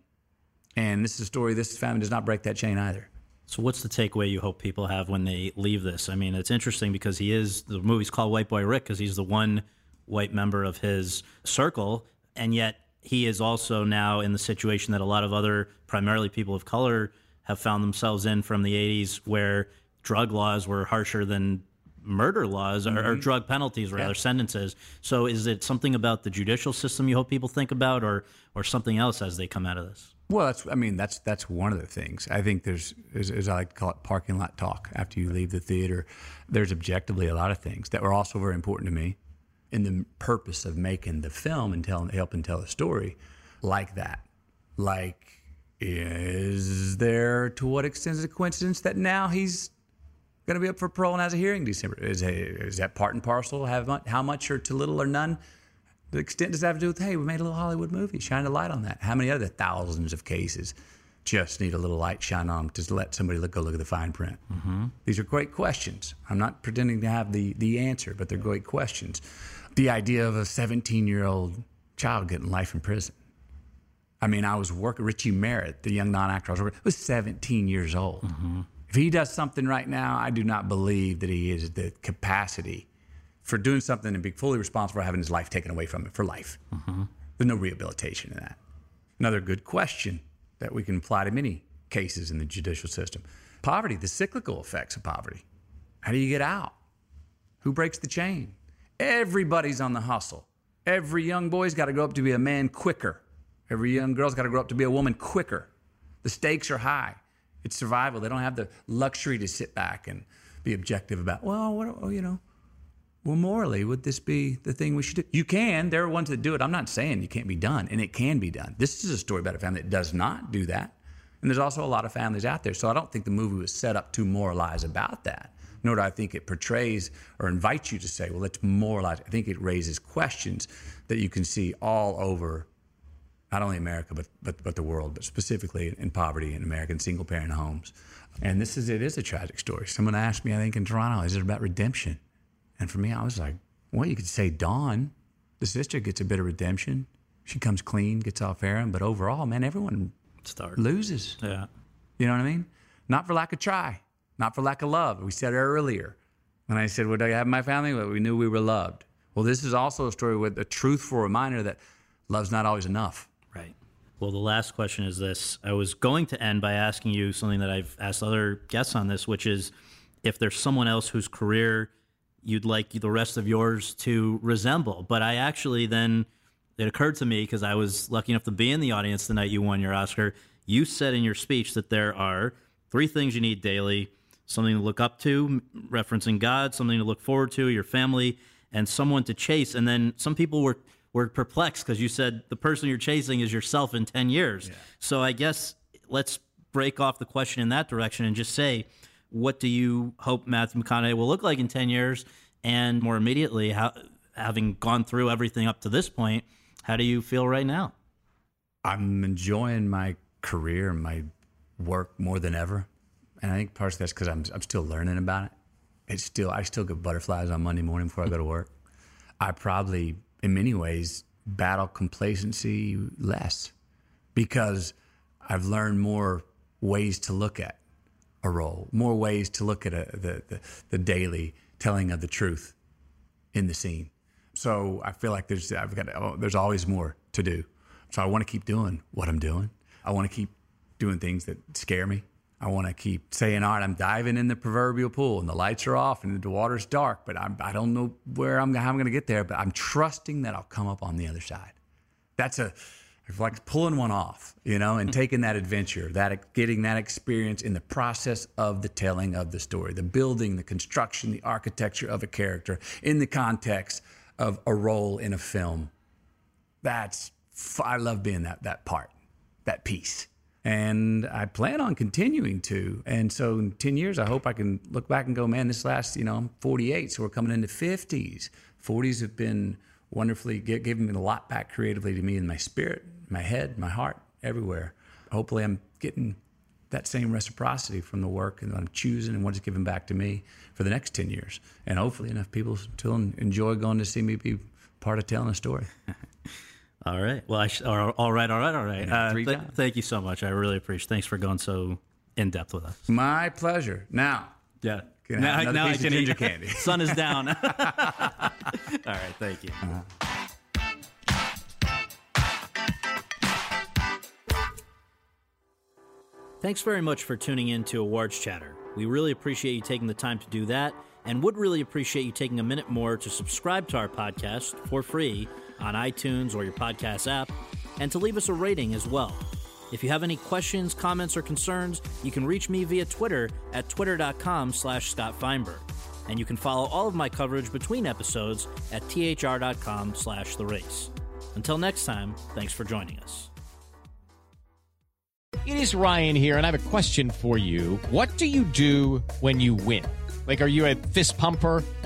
S4: and this is a story. This family does not break that chain either.
S1: So, what's the takeaway you hope people have when they leave this? I mean, it's interesting because he is the movie's called White Boy Rick because he's the one white member of his circle, and yet he is also now in the situation that a lot of other, primarily people of color, have found themselves in from the 80s, where drug laws were harsher than murder laws mm-hmm. or, or, drug penalties, rather yeah. sentences. So, is it something about the judicial system you hope people think about, or or something else as they come out of this?
S4: Well, that's I mean that's that's one of the things. I think there's as, as, I like to call it parking lot talk after you leave the theater. There's objectively a lot of things that were also very important to me in the purpose of making the film and telling helping tell a story like that. Like is there to what extent is it a coincidence that now he's going to be up for parole and has a hearing December? Is, is that part and parcel? Have how much or too little or none? The extent does that have to do with, hey, we made a little Hollywood movie, shine a light on that. How many other thousands of cases just need a little light shine on to let somebody look, go look at the fine print? Mm-hmm. These are great questions. I'm not pretending to have the, the answer, but they're great questions. The idea of a 17 year old child getting life in prison. I mean, I was working, Richie Merritt, the young non actor I was working, was 17 years old. Mm-hmm. If he does something right now, I do not believe that he has the capacity for doing something and being fully responsible for having his life taken away from him for life. Mm-hmm. There's no rehabilitation in that. Another good question that we can apply to many cases in the judicial system poverty, the cyclical effects of poverty. How do you get out? Who breaks the chain? Everybody's on the hustle. Every young boy's got to grow up to be a man quicker. Every young girl's got to grow up to be a woman quicker. The stakes are high. It's survival. They don't have the luxury to sit back and be objective about, well, what, oh, you know, well, morally, would this be the thing we should do? You can. There are ones that do it. I'm not saying you can't be done, and it can be done. This is a story about a family that does not do that. And there's also a lot of families out there. So I don't think the movie was set up to moralize about that, nor do I think it portrays or invites you to say, well, let's moralize. I think it raises questions that you can see all over not only America, but, but, but the world, but specifically in poverty in American single parent homes. And this is, it is a tragic story. Someone asked me, I think in Toronto, is it about redemption? And for me, I was like, well, you could say Dawn, the sister, gets a bit of redemption. She comes clean, gets off heroin, but overall, man, everyone
S1: Start.
S4: loses.
S1: Yeah.
S4: You know what I mean? Not for lack of try, not for lack of love. We said it earlier. When I said, Would I have my family? Well, we knew we were loved. Well, this is also a story with a truthful reminder that love's not always enough.
S1: Right. Well, the last question is this. I was going to end by asking you something that I've asked other guests on this, which is if there's someone else whose career you'd like the rest of yours to resemble. But I actually then, it occurred to me because I was lucky enough to be in the audience the night you won your Oscar. You said in your speech that there are three things you need daily something to look up to, referencing God, something to look forward to, your family, and someone to chase. And then some people were, were perplexed because you said the person you're chasing is yourself in 10 years. Yeah. So I guess let's break off the question in that direction and just say, what do you hope Matthew McConaughey will look like in 10 years? And more immediately, how, having gone through everything up to this point, how do you feel right now?
S4: I'm enjoying my career and my work more than ever. And I think partially that's because I'm, I'm still learning about it. It's still, I still get butterflies on Monday morning before I go to work. I probably, in many ways, battle complacency less because I've learned more ways to look at a role, more ways to look at a, the, the, the daily telling of the truth in the scene. So I feel like there's I've got oh, there's always more to do. So I want to keep doing what I'm doing. I want to keep doing things that scare me. I want to keep saying, all right, I'm diving in the proverbial pool and the lights are off and the water's dark, but I'm, I don't know where I'm, how I'm going to get there, but I'm trusting that I'll come up on the other side. That's a, like pulling one off, you know, and mm. taking that adventure, that getting that experience in the process of the telling of the story, the building, the construction, the architecture of a character in the context of a role in a film. That's I love being that that part, that piece. And I plan on continuing to. And so in 10 years, I hope I can look back and go, man, this last, you know, I'm 48, so we're coming into 50s. 40s have been wonderfully giving me a lot back creatively to me in my spirit, my head, my heart, everywhere. Hopefully, I'm getting that same reciprocity from the work and what I'm choosing and what is given back to me for the next 10 years. And hopefully, enough people still enjoy going to see me be part of telling a story.
S1: all right. Well, I sh- all right, all right, all right. Uh, th- thank you so much. I really appreciate. Thanks for going so in depth with us.
S4: My pleasure. Now,
S1: yeah.
S4: Can now, now I can ginger candy.
S1: Sun is down. All right, thank you. Uh-huh. Thanks very much for tuning in to Awards Chatter. We really appreciate you taking the time to do that and would really appreciate you taking a minute more to subscribe to our podcast for free on iTunes or your podcast app and to leave us a rating as well. If you have any questions, comments, or concerns, you can reach me via Twitter at twitter.com slash Scott Feinberg. And you can follow all of my coverage between episodes at thr.com slash the race. Until next time, thanks for joining us.
S5: It is Ryan here, and I have a question for you. What do you do when you win? Like, are you a fist pumper?